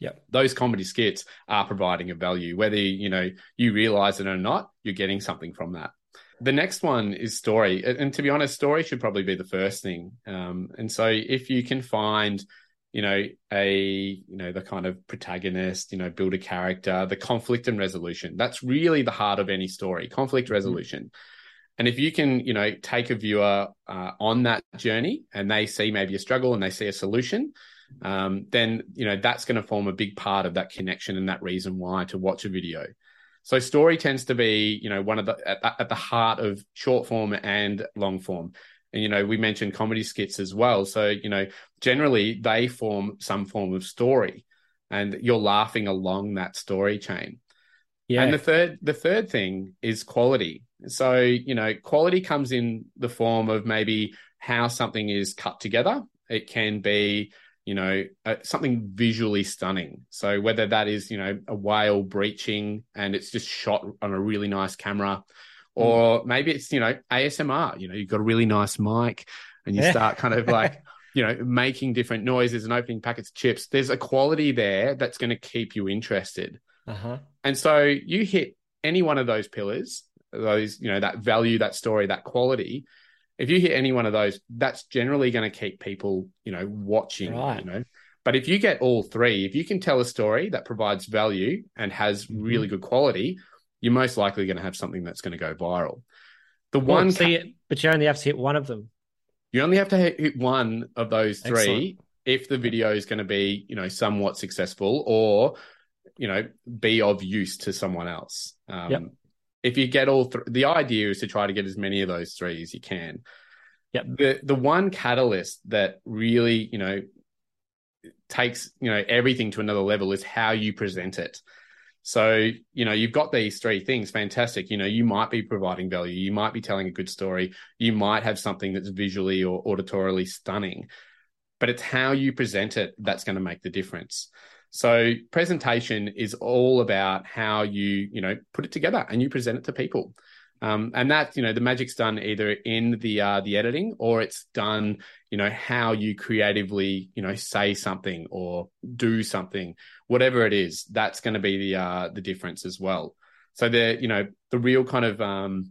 [SPEAKER 1] yeah,
[SPEAKER 2] those comedy skits are providing a value, whether you know you realize it or not. You're getting something from that. The next one is story, and to be honest, story should probably be the first thing. Um, and so, if you can find, you know, a you know the kind of protagonist, you know, build a character, the conflict and resolution. That's really the heart of any story: conflict mm-hmm. resolution. Mm-hmm. And if you can, you know, take a viewer uh, on that journey, and they see maybe a struggle and they see a solution, um, then you know that's going to form a big part of that connection and that reason why to watch a video. So story tends to be you know one of the at, at the heart of short form and long form. And you know we mentioned comedy skits as well. So you know generally they form some form of story, and you're laughing along that story chain. Yeah. And the third the third thing is quality. So, you know, quality comes in the form of maybe how something is cut together. It can be you know, uh, something visually stunning. So whether that is, you know, a whale breaching and it's just shot on a really nice camera, hmm. or mm. maybe it's, you know, ASMR, you know, you've got a really nice mic and you start kind of like, you know, making different noises and opening packets of chips. There's a quality there that's going to keep you interested.
[SPEAKER 1] Uh-huh.
[SPEAKER 2] And so you hit any one of those pillars, those, you know, that value, that story, that quality, if you hit any one of those, that's generally going to keep people, you know, watching, right. you know. But if you get all three, if you can tell a story that provides value and has mm-hmm. really good quality, you're most likely going to have something that's going to go viral. The well, one,
[SPEAKER 1] ca- but you only have to hit one of them.
[SPEAKER 2] You only have to hit one of those three Excellent. if the video is going to be, you know, somewhat successful or, you know, be of use to someone else. Um, yep if you get all th- the idea is to try to get as many of those three as you can.
[SPEAKER 1] Yeah.
[SPEAKER 2] The the one catalyst that really, you know, takes, you know, everything to another level is how you present it. So, you know, you've got these three things, fantastic. You know, you might be providing value, you might be telling a good story, you might have something that's visually or auditorily stunning, but it's how you present it that's going to make the difference. So presentation is all about how you, you know, put it together and you present it to people. Um, and that, you know, the magic's done either in the uh, the editing or it's done, you know, how you creatively, you know, say something or do something, whatever it is. That's going to be the uh, the difference as well. So the, you know, the real kind of um,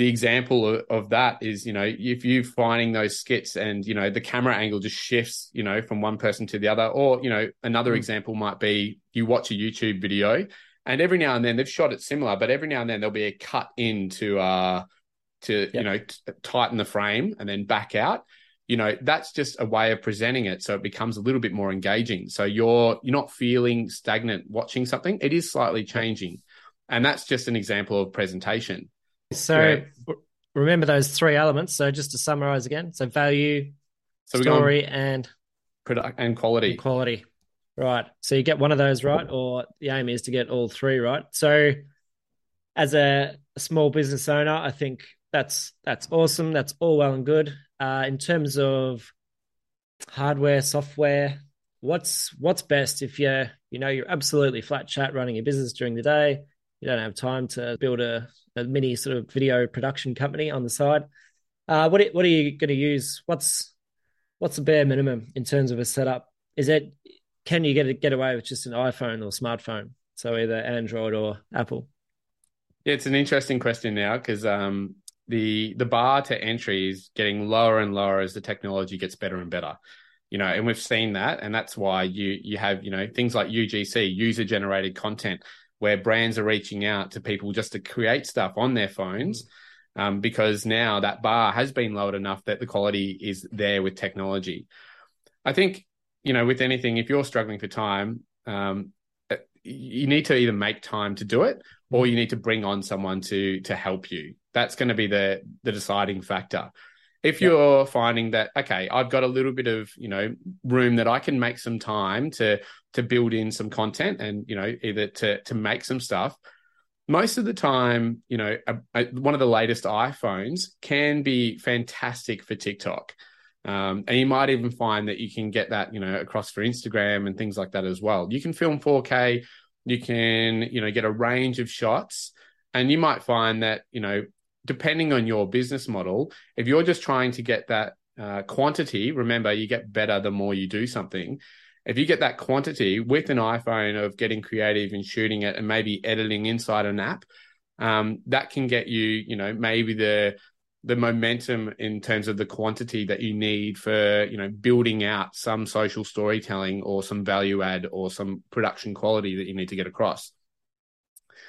[SPEAKER 2] the example of, of, that is, you know, if you're finding those skits and, you know, the camera angle just shifts, you know, from one person to the other, or, you know, another mm. example might be you watch a YouTube video and every now and then they've shot it similar, but every now and then there'll be a cut into, uh, to, yep. you know, t- tighten the frame and then back out. You know, that's just a way of presenting it. So it becomes a little bit more engaging. So you're, you're not feeling stagnant watching something. It is slightly changing. And that's just an example of presentation.
[SPEAKER 1] So remember those three elements. So just to summarize again, so value, so story, and
[SPEAKER 2] product and quality.
[SPEAKER 1] And quality. Right. So you get one of those right, or the aim is to get all three right. So as a, a small business owner, I think that's that's awesome. That's all well and good. Uh, in terms of hardware, software, what's what's best if you're you know you're absolutely flat chat running your business during the day you don't have time to build a, a mini sort of video production company on the side. Uh, what what are you going to use? What's what's the bare minimum in terms of a setup? Is it can you get get away with just an iPhone or smartphone? So either Android or Apple.
[SPEAKER 2] Yeah, it's an interesting question now because um, the the bar to entry is getting lower and lower as the technology gets better and better. you know, and we've seen that, and that's why you you have you know things like UGC, user generated content, where brands are reaching out to people just to create stuff on their phones. Um, because now that bar has been lowered enough that the quality is there with technology. I think, you know, with anything, if you're struggling for time, um, uh, you need to either make time to do it or you need to bring on someone to to help you. That's going to be the the deciding factor. If you're finding that okay, I've got a little bit of you know room that I can make some time to to build in some content and you know either to to make some stuff. Most of the time, you know, a, a, one of the latest iPhones can be fantastic for TikTok. Um, and you might even find that you can get that, you know, across for Instagram and things like that as well. You can film 4K, you can, you know, get a range of shots, and you might find that, you know, depending on your business model, if you're just trying to get that uh, quantity, remember, you get better the more you do something. If you get that quantity with an iPhone of getting creative and shooting it and maybe editing inside an app, um, that can get you, you know, maybe the the momentum in terms of the quantity that you need for you know building out some social storytelling or some value add or some production quality that you need to get across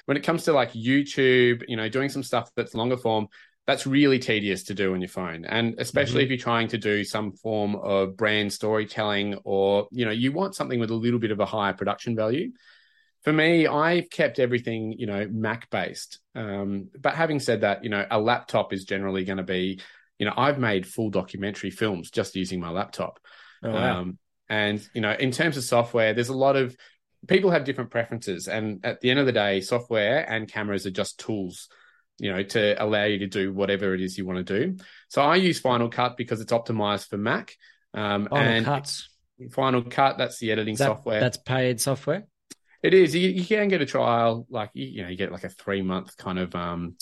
[SPEAKER 2] when it comes to like youtube you know doing some stuff that's longer form that's really tedious to do on your phone and especially mm-hmm. if you're trying to do some form of brand storytelling or you know you want something with a little bit of a higher production value for me, I've kept everything, you know, Mac based. Um, but having said that, you know, a laptop is generally going to be, you know, I've made full documentary films just using my laptop. Oh, wow. um, and, you know, in terms of software, there's a lot of people have different preferences. And at the end of the day, software and cameras are just tools, you know, to allow you to do whatever it is you want to do. So I use Final Cut because it's optimized for Mac. Um,
[SPEAKER 1] Final and Cuts.
[SPEAKER 2] Final Cut, that's the editing
[SPEAKER 1] that,
[SPEAKER 2] software.
[SPEAKER 1] That's paid software.
[SPEAKER 2] It is. You, you can get a trial, like you, you, know, you get like a three month kind of, um,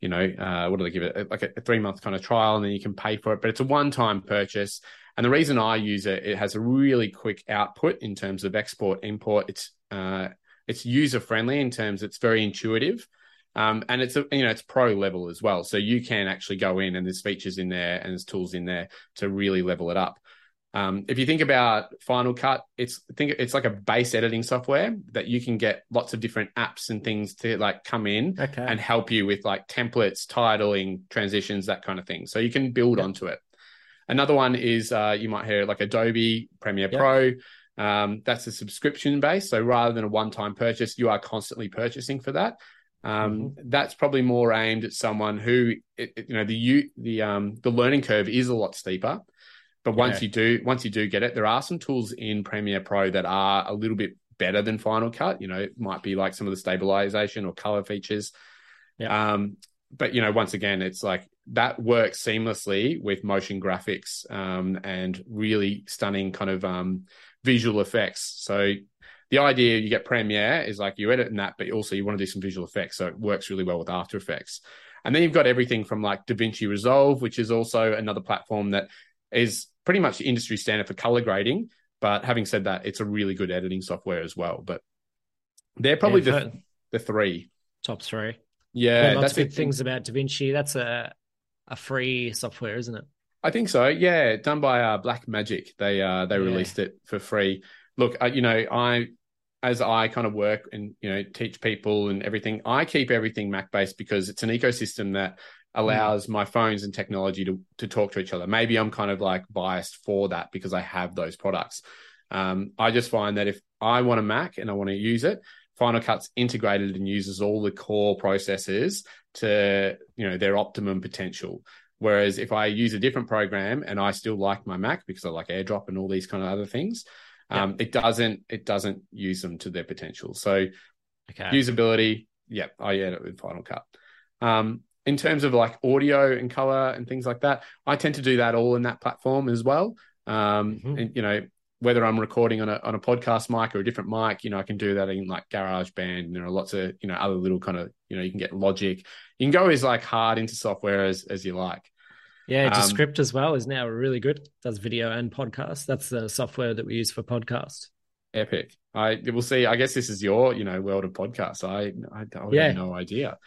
[SPEAKER 2] you know, uh, what do they give it? Like a, a three month kind of trial, and then you can pay for it. But it's a one time purchase. And the reason I use it, it has a really quick output in terms of export import. It's uh, it's user friendly in terms it's very intuitive. Um, and it's a you know it's pro level as well, so you can actually go in and there's features in there and there's tools in there to really level it up. Um, if you think about Final Cut, it's think it's like a base editing software that you can get lots of different apps and things to like come in okay. and help you with like templates, titling, transitions, that kind of thing. So you can build onto it. Another one is uh, you might hear like Adobe Premiere yep. Pro. Um, that's a subscription base. So rather than a one-time purchase, you are constantly purchasing for that. Um, mm-hmm. That's probably more aimed at someone who, it, you know, the the um, the learning curve is a lot steeper. But once yeah. you do, once you do get it, there are some tools in Premiere Pro that are a little bit better than Final Cut. You know, it might be like some of the stabilization or color features. Yeah. Um, but you know, once again, it's like that works seamlessly with motion graphics um, and really stunning kind of um, visual effects. So the idea you get Premiere is like you edit in that, but also you want to do some visual effects. So it works really well with After Effects. And then you've got everything from like DaVinci Resolve, which is also another platform that is pretty much the industry standard for color grading. But having said that, it's a really good editing software as well. But they're probably yeah, the, the three.
[SPEAKER 1] Top three.
[SPEAKER 2] Yeah.
[SPEAKER 1] lots of good things about DaVinci. That's a a free software, isn't it?
[SPEAKER 2] I think so. Yeah, done by uh, Blackmagic. They uh, they yeah. released it for free. Look, uh, you know, I as I kind of work and you know teach people and everything, I keep everything Mac based because it's an ecosystem that allows mm. my phones and technology to to talk to each other. Maybe I'm kind of like biased for that because I have those products. Um, I just find that if I want a Mac and I want to use it, Final Cut's integrated and uses all the core processes to you know their optimum potential. Whereas if I use a different program and I still like my Mac because I like AirDrop and all these kind of other things, um, it doesn't it doesn't use them to their potential. So okay. usability, yeah, I edit with Final Cut. Um, in terms of like audio and color and things like that, I tend to do that all in that platform as well. Um, mm-hmm. and, you know, whether I'm recording on a on a podcast mic or a different mic, you know, I can do that in like GarageBand. And there are lots of you know other little kind of you know you can get Logic. You can go as like hard into software as as you like.
[SPEAKER 1] Yeah, Descript um, as well is now really good. Does video and podcast. That's the software that we use for podcast.
[SPEAKER 2] Epic. I we'll see. I guess this is your you know world of podcasts. I I, I yeah. have no idea.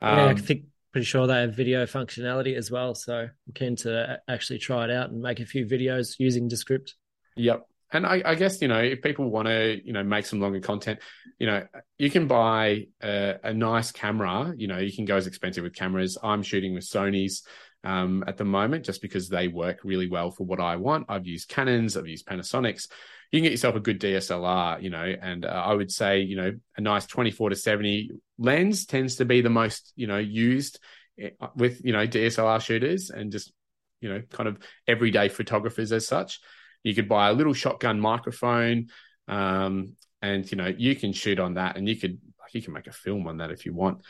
[SPEAKER 1] Um, yeah, I um, think pretty sure they have video functionality as well. So I'm keen to actually try it out and make a few videos using Descript.
[SPEAKER 2] Yep. And I, I guess, you know, if people want to, you know, make some longer content, you know, you can buy a, a nice camera. You know, you can go as expensive with cameras. I'm shooting with Sony's um, at the moment just because they work really well for what I want. I've used Canons, I've used Panasonics. You can get yourself a good DSLR, you know, and uh, I would say, you know, a nice 24 to 70 lens tends to be the most, you know, used eh, with, you know, DSLR shooters and just, you know, kind of everyday photographers as such. You could buy a little shotgun microphone, um, and you know you can shoot on that, and you could you can make a film on that if you want.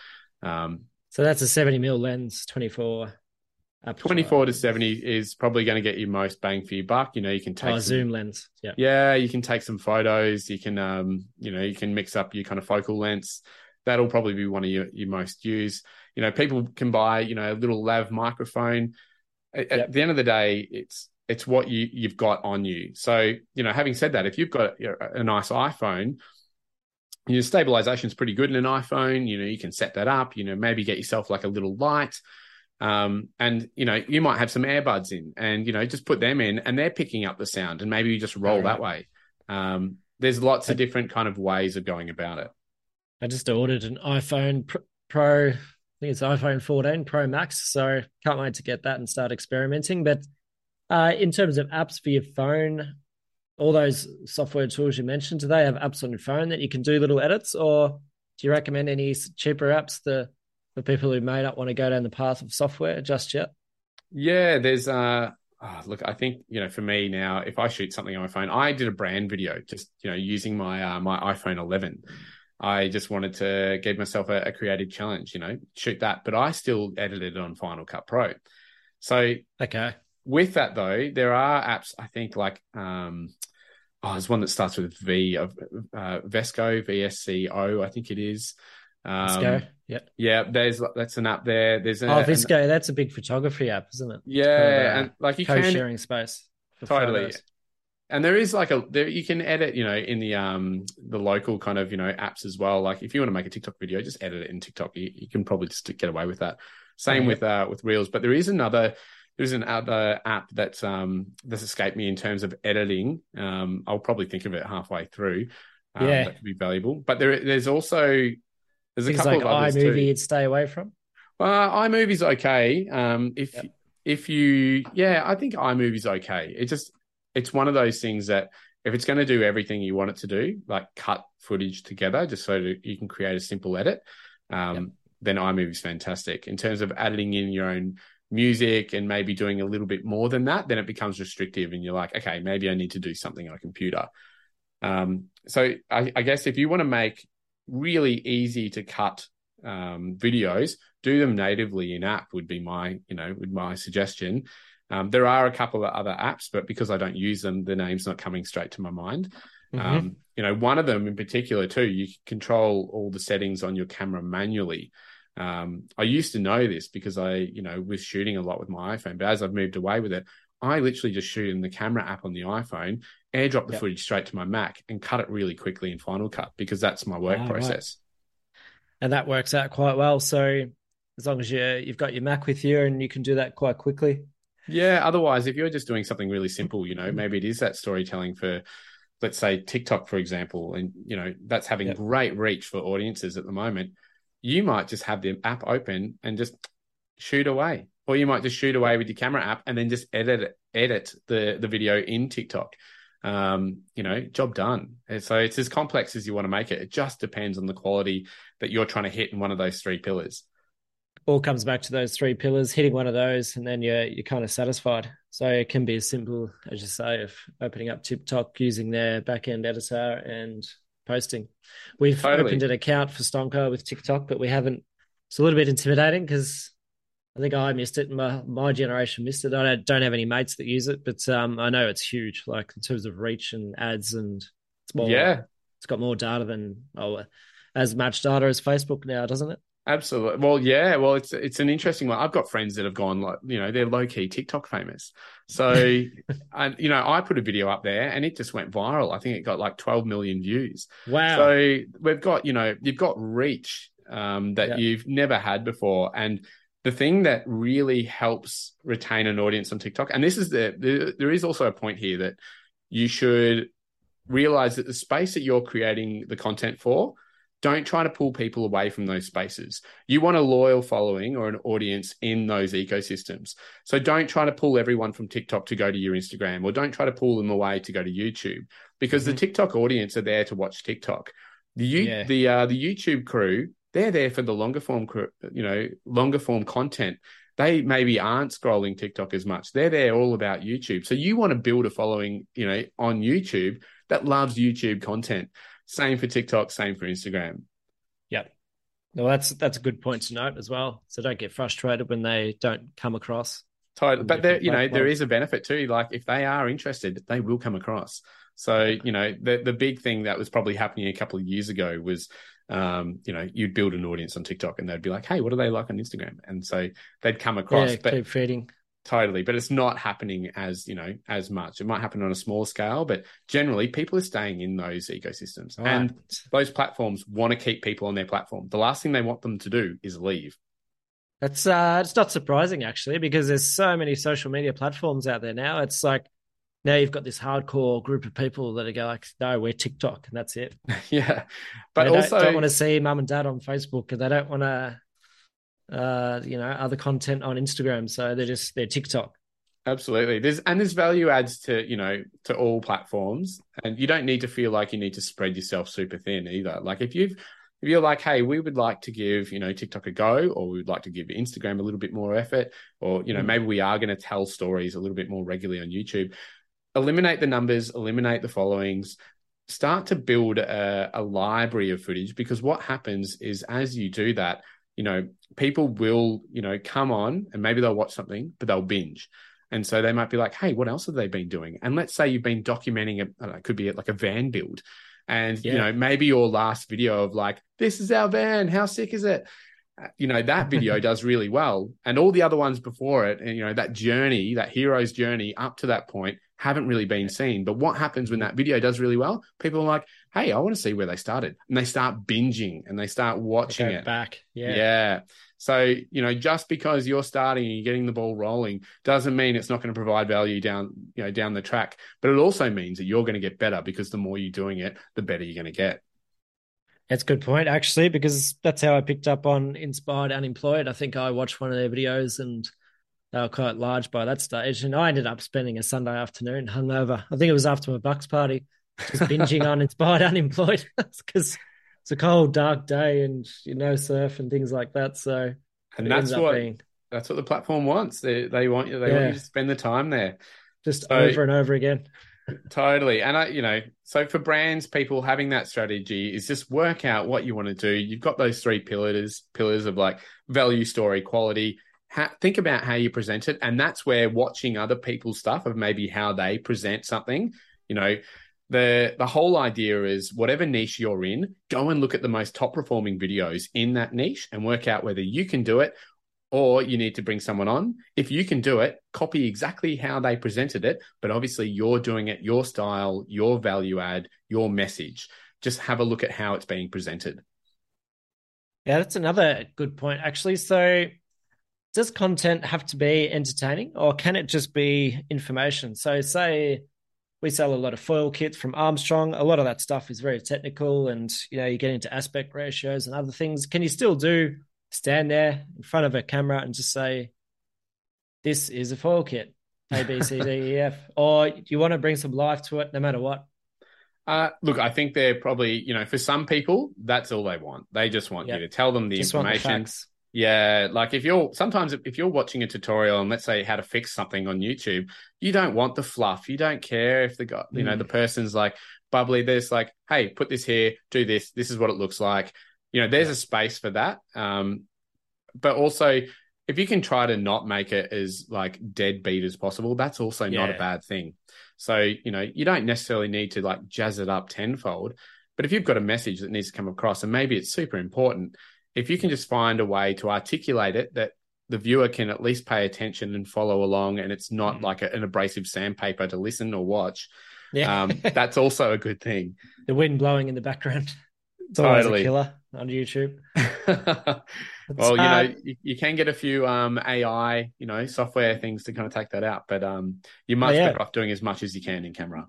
[SPEAKER 2] Um,
[SPEAKER 1] so that's a seventy mil lens, twenty four.
[SPEAKER 2] 24 to 70 is probably going to get you most bang for your buck. You know, you can take
[SPEAKER 1] oh, some, zoom lens. Yeah.
[SPEAKER 2] Yeah. You can take some photos. You can, um, you know, you can mix up your kind of focal lengths. That'll probably be one of your, your most used. You know, people can buy, you know, a little lav microphone. At, yep. at the end of the day, it's, it's what you you've got on you. So you know, having said that, if you've got a, a nice iPhone, your stabilization is pretty good in an iPhone. You know, you can set that up. You know, maybe get yourself like a little light. Um, and you know, you might have some earbuds in, and you know, just put them in, and they're picking up the sound, and maybe you just roll right. that way. Um, there's lots of different kind of ways of going about it.
[SPEAKER 1] I just ordered an iPhone Pro. I think it's iPhone 14 Pro Max, so can't wait to get that and start experimenting. But uh, in terms of apps for your phone, all those software tools you mentioned, do they have apps on your phone that you can do little edits, or do you recommend any cheaper apps to, for people who may not want to go down the path of software just yet?
[SPEAKER 2] Yeah, there's uh oh, look, I think you know, for me now, if I shoot something on my phone, I did a brand video just you know using my uh, my iPhone 11. I just wanted to give myself a, a creative challenge, you know, shoot that, but I still edited it on Final Cut Pro. So
[SPEAKER 1] okay,
[SPEAKER 2] with that though, there are apps I think like um, oh, there's one that starts with V of uh, Vesco, V S C O I think it is.
[SPEAKER 1] Um, Vesco, yeah,
[SPEAKER 2] yeah. There's that's an app there. There's a,
[SPEAKER 1] oh Visco, an, that's a big photography app, isn't it?
[SPEAKER 2] Yeah, and like you
[SPEAKER 1] co-sharing
[SPEAKER 2] can
[SPEAKER 1] sharing space
[SPEAKER 2] totally.
[SPEAKER 1] Photos.
[SPEAKER 2] And there is like a there you can edit, you know, in the um the local kind of you know apps as well. Like if you want to make a TikTok video, just edit it in TikTok. You, you can probably just get away with that. Same with uh with Reels, but there is another there's an other app that's um that's escaped me in terms of editing. Um, I'll probably think of it halfway through. Um, yeah, that could be valuable. But there, there's also there's a couple
[SPEAKER 1] like
[SPEAKER 2] of others
[SPEAKER 1] iMovie
[SPEAKER 2] too.
[SPEAKER 1] you'd stay away from.
[SPEAKER 2] Uh, iMovie's okay. Um, if yep. if you, yeah, I think iMovie's okay. It just it's one of those things that if it's going to do everything you want it to do, like cut footage together, just so that you can create a simple edit, um, yep. then iMovie's fantastic. In terms of adding in your own music and maybe doing a little bit more than that, then it becomes restrictive and you're like, okay, maybe I need to do something on a computer. Um, so I, I, guess if you want to make really easy to cut um, videos, do them natively in app would be my, you know, would my suggestion. Um, there are a couple of other apps, but because I don't use them, the name's not coming straight to my mind. Mm-hmm. Um, you know, one of them in particular too, you control all the settings on your camera manually. Um, I used to know this because I, you know, was shooting a lot with my iPhone, but as I've moved away with it, I literally just shoot in the camera app on the iPhone, airdrop the yep. footage straight to my Mac, and cut it really quickly in Final Cut because that's my work oh, process.
[SPEAKER 1] Right. And that works out quite well. So as long as you you've got your Mac with you and you can do that quite quickly.
[SPEAKER 2] Yeah. Otherwise, if you're just doing something really simple, you know, maybe it is that storytelling for, let's say TikTok, for example, and you know that's having yep. great reach for audiences at the moment you might just have the app open and just shoot away. Or you might just shoot away with your camera app and then just edit edit the, the video in TikTok. Um, you know, job done. And so it's as complex as you want to make it. It just depends on the quality that you're trying to hit in one of those three pillars.
[SPEAKER 1] All comes back to those three pillars, hitting one of those, and then you're you're kind of satisfied. So it can be as simple as you say of opening up TikTok using their backend editor and posting. We've totally. opened an account for Stonker with TikTok, but we haven't. It's a little bit intimidating because I think I missed it. My my generation missed it. I don't, don't have any mates that use it, but um, I know it's huge, like in terms of reach and ads, and it's more.
[SPEAKER 2] Yeah,
[SPEAKER 1] it's got more data than oh, as much data as Facebook now, doesn't it?
[SPEAKER 2] Absolutely. Well, yeah. Well, it's it's an interesting one. I've got friends that have gone like you know they're low key TikTok famous. So, and you know, I put a video up there and it just went viral. I think it got like 12 million views.
[SPEAKER 1] Wow.
[SPEAKER 2] So we've got you know you've got reach um, that yep. you've never had before, and the thing that really helps retain an audience on TikTok, and this is the, the there is also a point here that you should realize that the space that you're creating the content for don't try to pull people away from those spaces. You want a loyal following or an audience in those ecosystems. So don't try to pull everyone from TikTok to go to your Instagram or don't try to pull them away to go to YouTube because mm-hmm. the TikTok audience are there to watch TikTok. The yeah. the uh, the YouTube crew, they're there for the longer form you know, longer form content. They maybe aren't scrolling TikTok as much. They're there all about YouTube. So you want to build a following, you know, on YouTube that loves YouTube content. Same for TikTok, same for Instagram.
[SPEAKER 1] Yep. Well, that's that's a good point to note as well. So don't get frustrated when they don't come across.
[SPEAKER 2] Totally, but there, you know, there is a benefit too. Like if they are interested, they will come across. So you know, the the big thing that was probably happening a couple of years ago was, um, you know, you'd build an audience on TikTok, and they'd be like, "Hey, what do they like on Instagram?" And so they'd come across.
[SPEAKER 1] Yeah, but, keep feeding.
[SPEAKER 2] Totally, but it's not happening as you know as much. It might happen on a small scale, but generally, people are staying in those ecosystems, and those platforms want to keep people on their platform. The last thing they want them to do is leave.
[SPEAKER 1] That's uh, it's not surprising actually, because there's so many social media platforms out there now. It's like now you've got this hardcore group of people that are go like, no, we're TikTok, and that's it.
[SPEAKER 2] yeah, but
[SPEAKER 1] they
[SPEAKER 2] also
[SPEAKER 1] don't, don't want to see mum and dad on Facebook, and they don't want to uh, you know, other content on Instagram. So they're just they're TikTok.
[SPEAKER 2] Absolutely. There's and there's value adds to, you know, to all platforms. And you don't need to feel like you need to spread yourself super thin either. Like if you've if you're like, hey, we would like to give, you know, TikTok a go, or we would like to give Instagram a little bit more effort, or, you know, mm. maybe we are going to tell stories a little bit more regularly on YouTube. Eliminate the numbers, eliminate the followings, start to build a, a library of footage because what happens is as you do that, you know, people will, you know, come on and maybe they'll watch something, but they'll binge. And so they might be like, hey, what else have they been doing? And let's say you've been documenting a, know, it could be like a van build. And, yeah. you know, maybe your last video of like, this is our van. How sick is it? Uh, you know, that video does really well. And all the other ones before it, and, you know, that journey, that hero's journey up to that point haven't really been seen. But what happens when mm-hmm. that video does really well? People are like, hey, I want to see where they started. And they start binging and they start watching it.
[SPEAKER 1] Back. Yeah.
[SPEAKER 2] Yeah. So, you know, just because you're starting and you're getting the ball rolling doesn't mean it's not going to provide value down, you know, down the track. But it also means that you're going to get better because the more you're doing it, the better you're going to get.
[SPEAKER 1] That's a good point, actually, because that's how I picked up on Inspired Unemployed. I think I watched one of their videos and they were quite large by that stage. And I ended up spending a Sunday afternoon hungover. I think it was after my Bucks party, just binging on Inspired Unemployed because it's a cold, dark day and you know surf and things like that. So
[SPEAKER 2] and that's what being... that's what the platform wants. They they want you they yeah. want you to spend the time there,
[SPEAKER 1] just so, over and over again.
[SPEAKER 2] totally, and I you know so for brands, people having that strategy is just work out what you want to do. You've got those three pillars pillars of like value, story, quality ha- think about how you present it. And that's where watching other people's stuff of maybe how they present something, you know, the the whole idea is whatever niche you're in, go and look at the most top performing videos in that niche and work out whether you can do it or you need to bring someone on. If you can do it, copy exactly how they presented it, but obviously you're doing it your style, your value add, your message. Just have a look at how it's being presented.
[SPEAKER 1] Yeah, that's another good point actually. So does content have to be entertaining or can it just be information? So, say we sell a lot of foil kits from Armstrong. A lot of that stuff is very technical, and you know you get into aspect ratios and other things. Can you still do stand there in front of a camera and just say, "This is a foil kit, A, B, C, D, E, F? F," or you want to bring some life to it, no matter what?
[SPEAKER 2] Uh, look, I think they're probably, you know, for some people, that's all they want. They just want yep. you to tell them the just information. The yeah, like if you're sometimes if you're watching a tutorial and let's say how to fix something on YouTube, you don't want the fluff. You don't care if the guy, you know, the mm. person's like bubbly. There's like, hey, put this here, do this. This is what it looks like. You know, there's a space for that. Um, but also if you can try to not make it as like deadbeat as possible, that's also yeah. not a bad thing. So, you know, you don't necessarily need to like jazz it up tenfold. But if you've got a message that needs to come across and maybe it's super important, if you can just find a way to articulate it that the viewer can at least pay attention and follow along and it's not mm. like a, an abrasive sandpaper to listen or watch yeah um, that's also a good thing
[SPEAKER 1] the wind blowing in the background it's totally. always a killer on YouTube.
[SPEAKER 2] well, you know, you, you, can get a few um, AI, you know, software things to kind of take that out, but um, you're much oh, yeah. better off doing as much as you can in camera.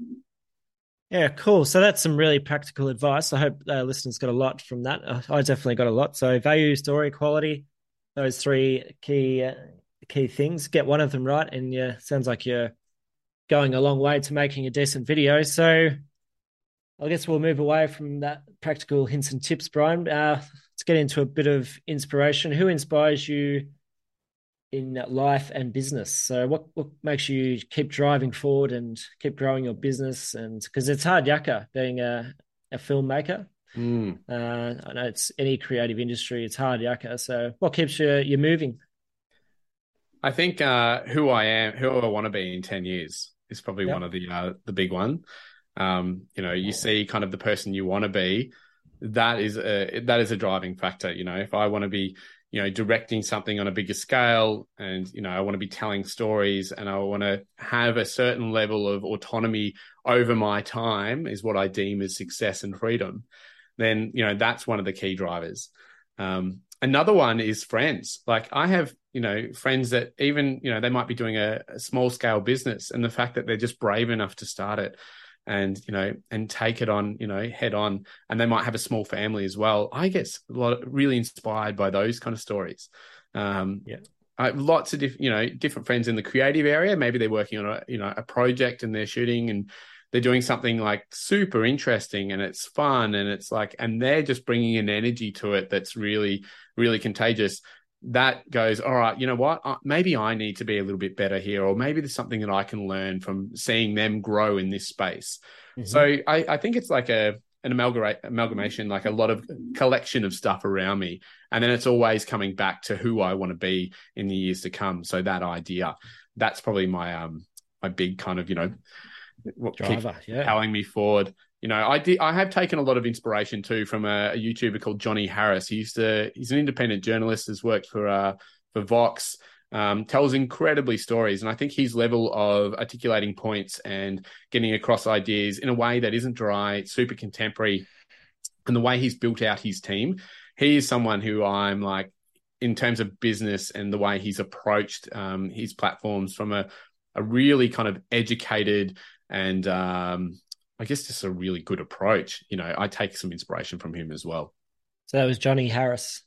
[SPEAKER 1] Yeah, cool. So that's some really practical advice. I hope uh, listeners got a lot from that. Uh, I definitely got a lot. So value, story, quality, those three key uh, key things. Get one of them right, and yeah, sounds like you're going a long way to making a decent video. So I guess we'll move away from that practical hints and tips, Brian. Uh, let's get into a bit of inspiration. Who inspires you in life and business? So, what what makes you keep driving forward and keep growing your business? And because it's hard yakka being a a filmmaker.
[SPEAKER 2] Mm.
[SPEAKER 1] Uh, I know it's any creative industry; it's hard yakka. So, what keeps you you moving?
[SPEAKER 2] I think uh, who I am, who I want to be in ten years, is probably yep. one of the uh, the big one. Um, you know, you see kind of the person you want to be. That is a that is a driving factor. You know, if I want to be, you know, directing something on a bigger scale, and you know, I want to be telling stories, and I want to have a certain level of autonomy over my time, is what I deem as success and freedom. Then you know, that's one of the key drivers. Um, another one is friends. Like I have, you know, friends that even, you know, they might be doing a, a, small scale business and the fact that they're just brave enough to start it and you know and take it on you know head on. And they might have a small family as well. I get a lot of, really inspired by those kind of stories. Um
[SPEAKER 1] yeah.
[SPEAKER 2] I have lots of different, you know, different friends in the creative area. Maybe they're working on a, you know, a project and they're shooting and they're doing something like super interesting and it's fun and it's like, and they're just bringing an energy to it that's really, really contagious that goes, all right, you know what? Uh, maybe I need to be a little bit better here, or maybe there's something that I can learn from seeing them grow in this space. Mm-hmm. So I, I, think it's like a an amalgamation, like a lot of collection of stuff around me, and then it's always coming back to who I want to be in the years to come. So that idea, that's probably my um my big kind of you know what driver, yeah, powering me forward you know, I did. I have taken a lot of inspiration too from a, a, YouTuber called Johnny Harris. He used to. He's an independent journalist. Has worked for uh, for Vox. Um, tells incredibly stories, and I think his level of articulating points and getting across ideas in a way that isn't dry, super contemporary, and the way he's built out his team, he is someone who I'm like in terms of business and the way he's approached um, his platforms from a a really kind of educated and um, I guess just a really good approach. You know, I take some inspiration from him as well.
[SPEAKER 1] So that was Johnny Harris.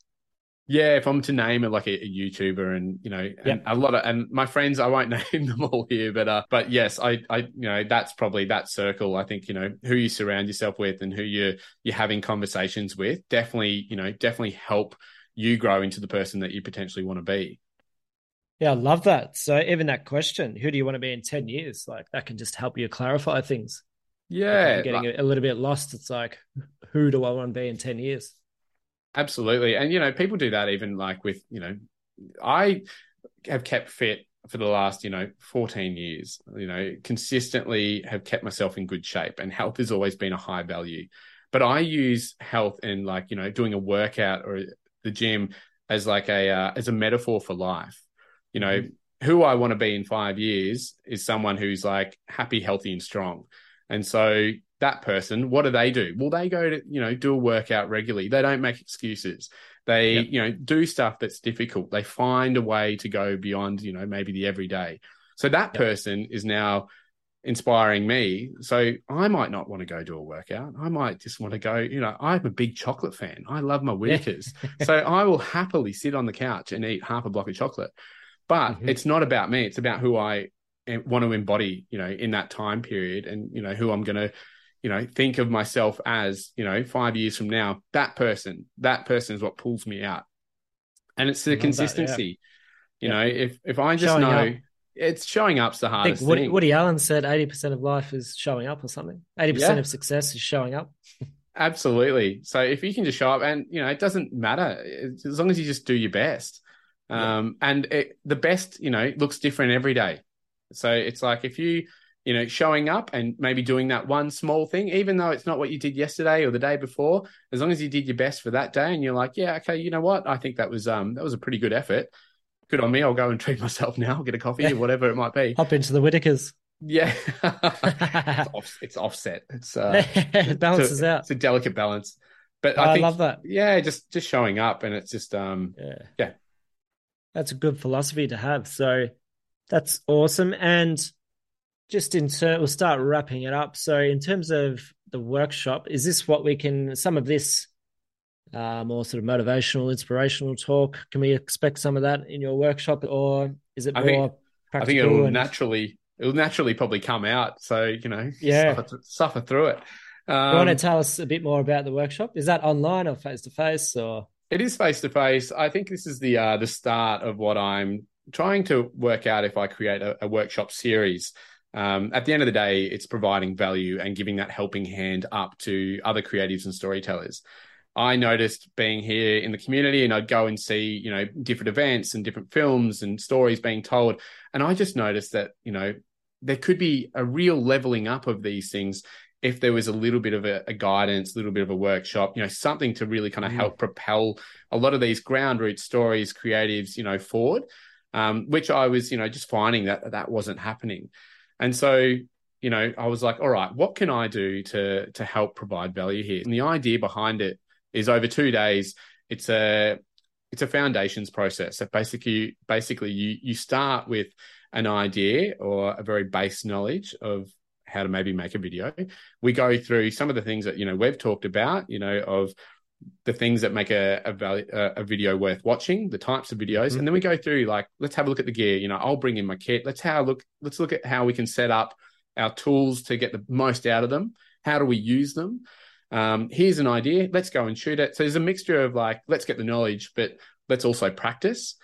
[SPEAKER 2] Yeah, if I'm to name it like a, a YouTuber and you know, and yep. a lot of and my friends, I won't name them all here, but uh, but yes, I I you know that's probably that circle. I think you know who you surround yourself with and who you you're having conversations with definitely you know definitely help you grow into the person that you potentially want to be.
[SPEAKER 1] Yeah, I love that. So even that question, who do you want to be in ten years? Like that can just help you clarify things.
[SPEAKER 2] Yeah,
[SPEAKER 1] getting like, a little bit lost. It's like, who do I want to be in ten years?
[SPEAKER 2] Absolutely, and you know, people do that even like with you know, I have kept fit for the last you know 14 years you know consistently have kept myself in good shape and health has always been a high value but i use health and like you know doing a workout or the gym as like a uh, as a metaphor for life you know mm-hmm. who i want to be in 5 years is someone who's like happy healthy and strong and so that person, what do they do? Well, they go to, you know, do a workout regularly. They don't make excuses. They, yep. you know, do stuff that's difficult. They find a way to go beyond, you know, maybe the everyday. So that yep. person is now inspiring me. So I might not want to go do a workout. I might just want to go, you know, I'm a big chocolate fan. I love my Whittaker's. so I will happily sit on the couch and eat half a block of chocolate. But mm-hmm. it's not about me. It's about who I want to embody, you know, in that time period and, you know, who I'm going to, you know, think of myself as, you know, five years from now, that person, that person is what pulls me out. And it's the consistency. That, yeah. You yeah. know, if, if I just showing know up. it's showing up's the hardest
[SPEAKER 1] Woody,
[SPEAKER 2] thing.
[SPEAKER 1] Woody Allen said 80% of life is showing up or something. 80% yeah. of success is showing up.
[SPEAKER 2] Absolutely. So if you can just show up and, you know, it doesn't matter as long as you just do your best. Um, and it, the best, you know, looks different every day. So it's like if you, you know, showing up and maybe doing that one small thing, even though it's not what you did yesterday or the day before, as long as you did your best for that day and you're like, yeah, okay, you know what? I think that was um that was a pretty good effort. Good on me. I'll go and treat myself now, get a coffee or whatever it might be.
[SPEAKER 1] Hop into the Whittakers.
[SPEAKER 2] Yeah, it's, off, it's, offset. It's uh,
[SPEAKER 1] it balances
[SPEAKER 2] it's a,
[SPEAKER 1] out.
[SPEAKER 2] It's a delicate balance. but
[SPEAKER 1] I,
[SPEAKER 2] I, think,
[SPEAKER 1] love that.
[SPEAKER 2] Yeah, just just showing up, and it's just um,
[SPEAKER 1] Yeah.
[SPEAKER 2] yeah.
[SPEAKER 1] That's a good philosophy to have. So that's awesome. And just in ter- we'll start wrapping it up. So in terms of the workshop, is this what we can some of this uh, more sort of motivational, inspirational talk? Can we expect some of that in your workshop, or is it
[SPEAKER 2] I
[SPEAKER 1] more
[SPEAKER 2] think-
[SPEAKER 1] practical?
[SPEAKER 2] I think it'll
[SPEAKER 1] and-
[SPEAKER 2] naturally it'll naturally probably come out. So you know,
[SPEAKER 1] Yeah.
[SPEAKER 2] suffer, suffer through it.
[SPEAKER 1] you want to
[SPEAKER 2] Um,
[SPEAKER 1] tell us a bit more about the workshop? Is that online or face to face or?
[SPEAKER 2] It is face to face. I think this is the uh, the start of what I'm trying to work out if I create a, a workshop series. Um, at the end of the day, it's providing value and giving that helping hand up to other creatives and storytellers. I noticed being here in the community, and I'd go and see, you know, different events and different films and stories being told, and I just noticed that, you know, there could be a real leveling up of these things if there was a little bit of a, a guidance, a little bit of a workshop, you know, something to really kind of
[SPEAKER 1] Mm.
[SPEAKER 2] help propel a lot of these ground root stories, creatives, you know, forward. Um, which I was, you know, just finding that that wasn't happening, and so you know, I was like, all right, what can I do to to help provide value here? And the idea behind it is over two days, it's a it's a foundations process. So basically, basically, you you start with an idea or a very base knowledge of how to maybe make a video. We go through some of the things that you know we've talked about, you know, of the things that make a a, value, a video worth watching, the types of videos,
[SPEAKER 1] Mhm.
[SPEAKER 2] and then we go through like let's have a look at the gear. You know, I'll bring in my kit. Let's how look. Let's look at how we can set up our tools to get the most out of them. How do we use them? Um, here's an idea. Let's go and shoot it. So there's a mixture of like let's get the knowledge, but let's also practice.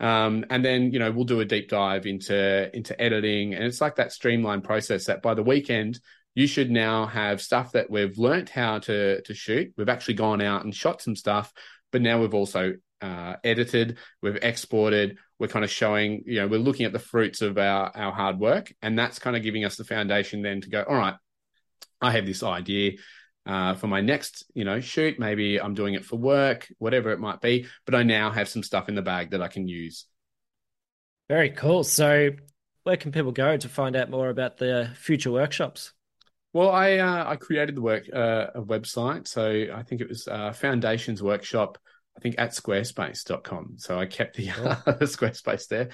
[SPEAKER 2] Um, and then you know we'll do a deep dive into into editing, and it's like that streamlined process that by the weekend you should now have stuff that we've learnt how to to shoot. We've actually gone out and shot some stuff, but now we've also uh, edited, we've exported. We're kind of showing, you know, we're looking at the fruits of our our hard work, and that's kind of giving us the foundation then to go. All right, I have this idea. Uh, for my next, you know, shoot, maybe I'm doing it for work, whatever it might be. But I now have some stuff in the bag that I can use.
[SPEAKER 1] Very cool. So, where can people go to find out more about the future workshops?
[SPEAKER 2] Well, I uh, I created the work uh, a website, so I think it was uh, Foundations Workshop. I think at squarespace.com. So I kept the,
[SPEAKER 1] Cool.
[SPEAKER 2] the Squarespace there.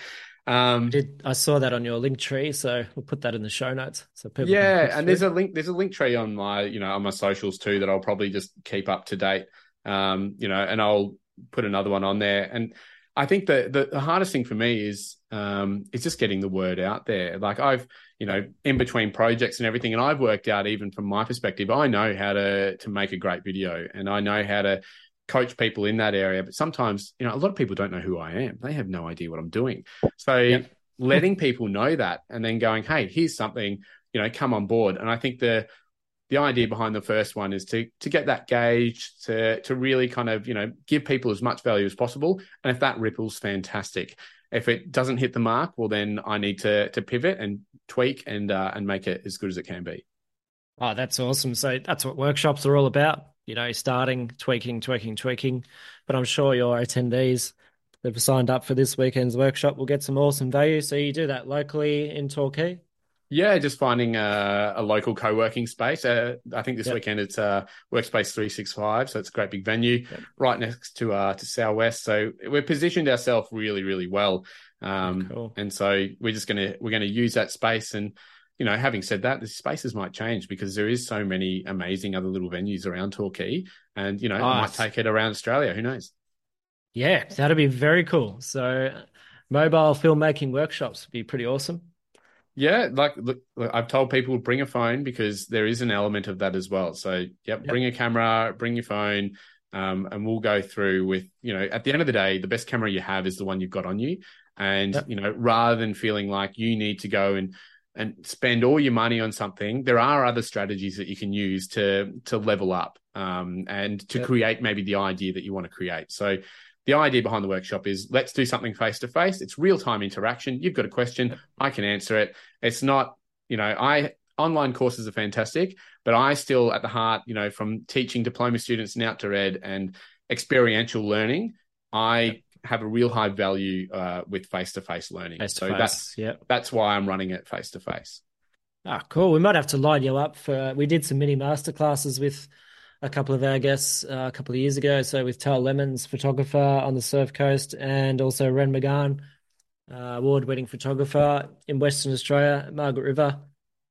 [SPEAKER 2] Um,
[SPEAKER 1] Did I saw that on your link tree, so we'll put that in the show notes so people.
[SPEAKER 2] yeah, and there's a link. There's a link tree on my you know on my socials too that I'll probably just keep up to date. Um, you know, and I'll put another one on there. And I think the the, the hardest thing for me is um is just getting the word out there. Like I've you know in between projects and everything, and I've worked out even from my perspective, I know how to to make a great video, and I know how to coach people in that area. But sometimes you know a lot of people don't know who I am. They have no idea what I'm doing. So
[SPEAKER 1] Yep.
[SPEAKER 2] letting people know that and then going, hey, here's something, you know, come on board. And I think the the idea behind the first one is to to get that gauge, to to really kind of, you know, give people as much value as possible. And if that ripples, fantastic. If it doesn't hit the mark, well then I need to to pivot and tweak and uh, and make it as good as it can be.
[SPEAKER 1] Oh, that's awesome. So that's what workshops are all about. You know, starting, tweaking, tweaking, tweaking. But I'm sure your attendees that have signed up for this weekend's workshop will get some awesome value. So you do that locally in Torquay.
[SPEAKER 2] Yeah, just finding a, a local co-working space. Uh, I think this
[SPEAKER 1] Yep.
[SPEAKER 2] weekend it's uh, Workspace 365, so it's a great big venue
[SPEAKER 1] Yep.
[SPEAKER 2] right next to uh, to Southwest. So we're positioned ourselves really, really well. Um,
[SPEAKER 1] Cool.
[SPEAKER 2] And so we're just gonna we're gonna use that space. And you know, having said that, the spaces might change because there is so many amazing other little venues around Torquay, and you know, I might take it around Australia. Who knows?
[SPEAKER 1] Yeah, that'd be very cool. So mobile filmmaking workshops would be pretty awesome.
[SPEAKER 2] Yeah, like look, look, I've told people bring a phone because there is an element of that as well. So, yep,
[SPEAKER 1] Yep.
[SPEAKER 2] bring a camera, bring your phone, um, and we'll go through with you know at the end of the day, the best camera you have is the one you've got on you, and
[SPEAKER 1] Yep.
[SPEAKER 2] you know rather than feeling like you need to go and and spend all your money on something, there are other strategies that you can use to to level up um, and to
[SPEAKER 1] Yep.
[SPEAKER 2] create maybe the idea that you want to create. So. The idea behind the workshop is let's do something face to face. It's real time interaction. You've got a question, I can answer it it's not you know i online courses are fantastic but i still at the heart you know from teaching diploma students in to ed and experiential learning i
[SPEAKER 1] Yep.
[SPEAKER 2] have a real high value uh, with face-to-face learning
[SPEAKER 1] Face to
[SPEAKER 2] so that's
[SPEAKER 1] Yeah.
[SPEAKER 2] that's why i'm running it face-to-face
[SPEAKER 1] Ah, cool. We might have to line you up for. We did some mini masterclasses with a couple of our guests uh, a couple of years ago. So with Tal Lemons, photographer on the Surf Coast, and also Ren McGann, uh, award-winning photographer in Western Australia, Margaret River,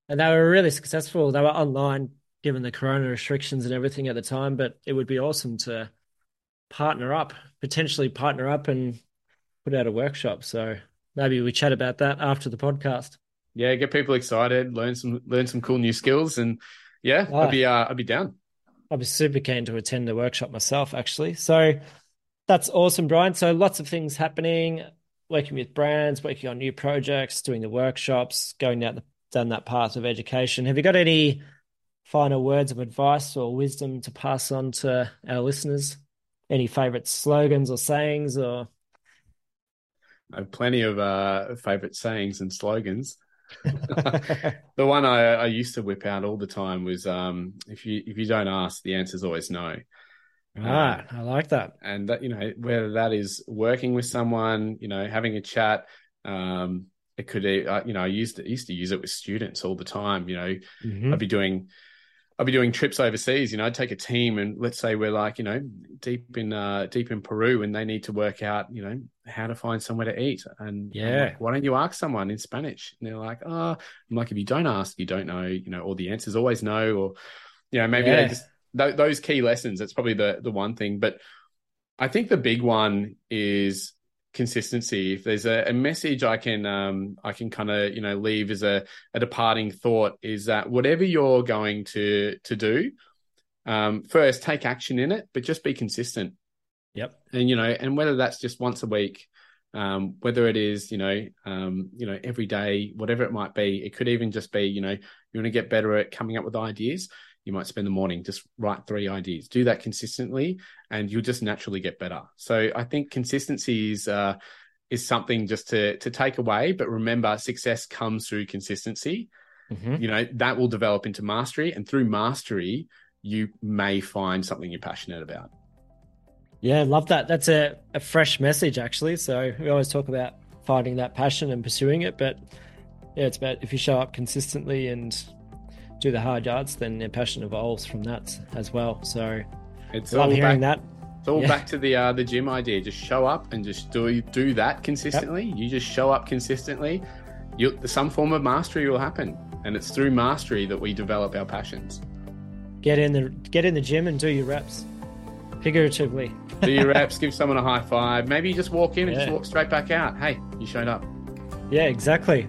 [SPEAKER 1] and they were really successful. They were online given the corona restrictions and everything at the time, but it would be awesome to partner up, potentially partner up and put out a workshop. So maybe we chat about that after the podcast.
[SPEAKER 2] Yeah, get people excited, learn some learn some cool new skills, and yeah, oh, I'd be uh, I'd be down.
[SPEAKER 1] I'd be super keen to attend the workshop myself, actually. So that's awesome, Brian. So lots of things happening, working with brands, working on new projects, doing the workshops, going down the down that path of education. Have you got any final words of advice or wisdom to pass on to our listeners? Any favorite slogans or sayings or
[SPEAKER 2] I have plenty of uh, favorite sayings and slogans. the one I, I, used to whip out all the time was um, if you if you don't ask, the answer is always no.
[SPEAKER 1] Ah, uh, I like that.
[SPEAKER 2] And that you know whether that is working with someone, you know, having a chat. Um, it could, uh, you know, I used to, used to use it with students all the time. You know, mm-hmm. I'd be doing I'll be doing trips overseas. You know, I'd take a team and let's say we're like, you know, deep in uh, deep in Peru and they need to work out, you know, how to find somewhere to eat. And
[SPEAKER 1] yeah,
[SPEAKER 2] like, why don't you ask someone in Spanish? And they're like, oh, I'm like, if you don't ask, you don't know. You know, all the answer's always no. Or you know, maybe yeah. they just th- those key lessons. That's probably the the one thing. But I think the big one is consistency. If there's a, a message i can um i can kind of you know leave as a, a departing thought is that whatever you're going to to do um first take action in it but just be consistent.
[SPEAKER 1] Yep.
[SPEAKER 2] And you know and whether that's just once a week um whether it is you know um you know every day whatever it might be it could even just be you know you want to get better at coming up with ideas you might spend the morning just write three ideas. Do that consistently and you'll just naturally get better. So i think consistency is uh, is something just to to take away but remember success comes through consistency. Mm-hmm. you know that will develop into mastery and through mastery you may find something you're passionate about.
[SPEAKER 1] Yeah love that. That's a, a fresh message actually. So we always talk about finding that passion and pursuing it but yeah it's about if you show up consistently and do the hard yards, then their passion evolves from that as well. So
[SPEAKER 2] it's love hearing back, that. It's all yeah. back to the uh, the gym idea. Just show up and just do do that consistently. Yep. You just show up consistently. You some form of mastery will happen, and it's through mastery that we develop our passions.
[SPEAKER 1] Get in the get in the gym and do your reps, figuratively.
[SPEAKER 2] do your reps. Give someone a high five. Maybe you just walk in and just walk straight back out. Hey, you showed up.
[SPEAKER 1] Yeah, exactly.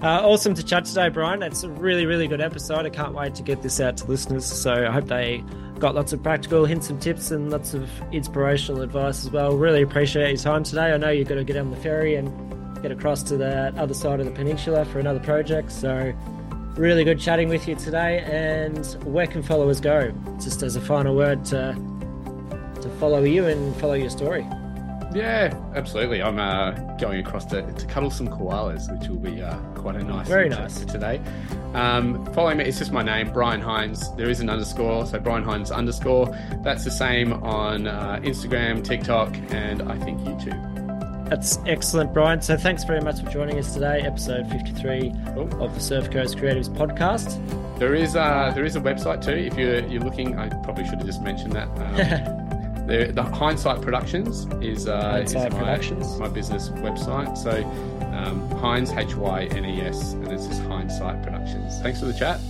[SPEAKER 1] Uh, awesome to chat today, Brian. It's a really, really good episode. I can't wait to get this out to listeners. So I hope they got lots of practical hints and tips and lots of inspirational advice as well. Really appreciate your time today. I know you've got to get on the ferry and get across to the other side of the peninsula for another project. So really good chatting with you today. And where can followers go? Just as a final word to to follow you and follow your story.
[SPEAKER 2] Yeah, absolutely. I'm uh, going across to, to cuddle some koalas, which will be uh, quite a nice,
[SPEAKER 1] very nice
[SPEAKER 2] today. Um, follow me. It's just my name, Brian Hynes. There is an underscore, so Brian Hynes underscore. That's the same on uh, Instagram, TikTok, and I think YouTube.
[SPEAKER 1] That's excellent, Brian. So thanks very much for joining us today, episode 53 cool. of the Surf Coast Creatives podcast.
[SPEAKER 2] There is uh, there is a website too. If you're you're looking, I probably should have just mentioned that. Um, The, the Hynesight Productions is, uh, Hynesight is my, Productions. my business website. So um, Hynes, H Y N E S, and it's just Hynesight Productions. Thanks for the chat.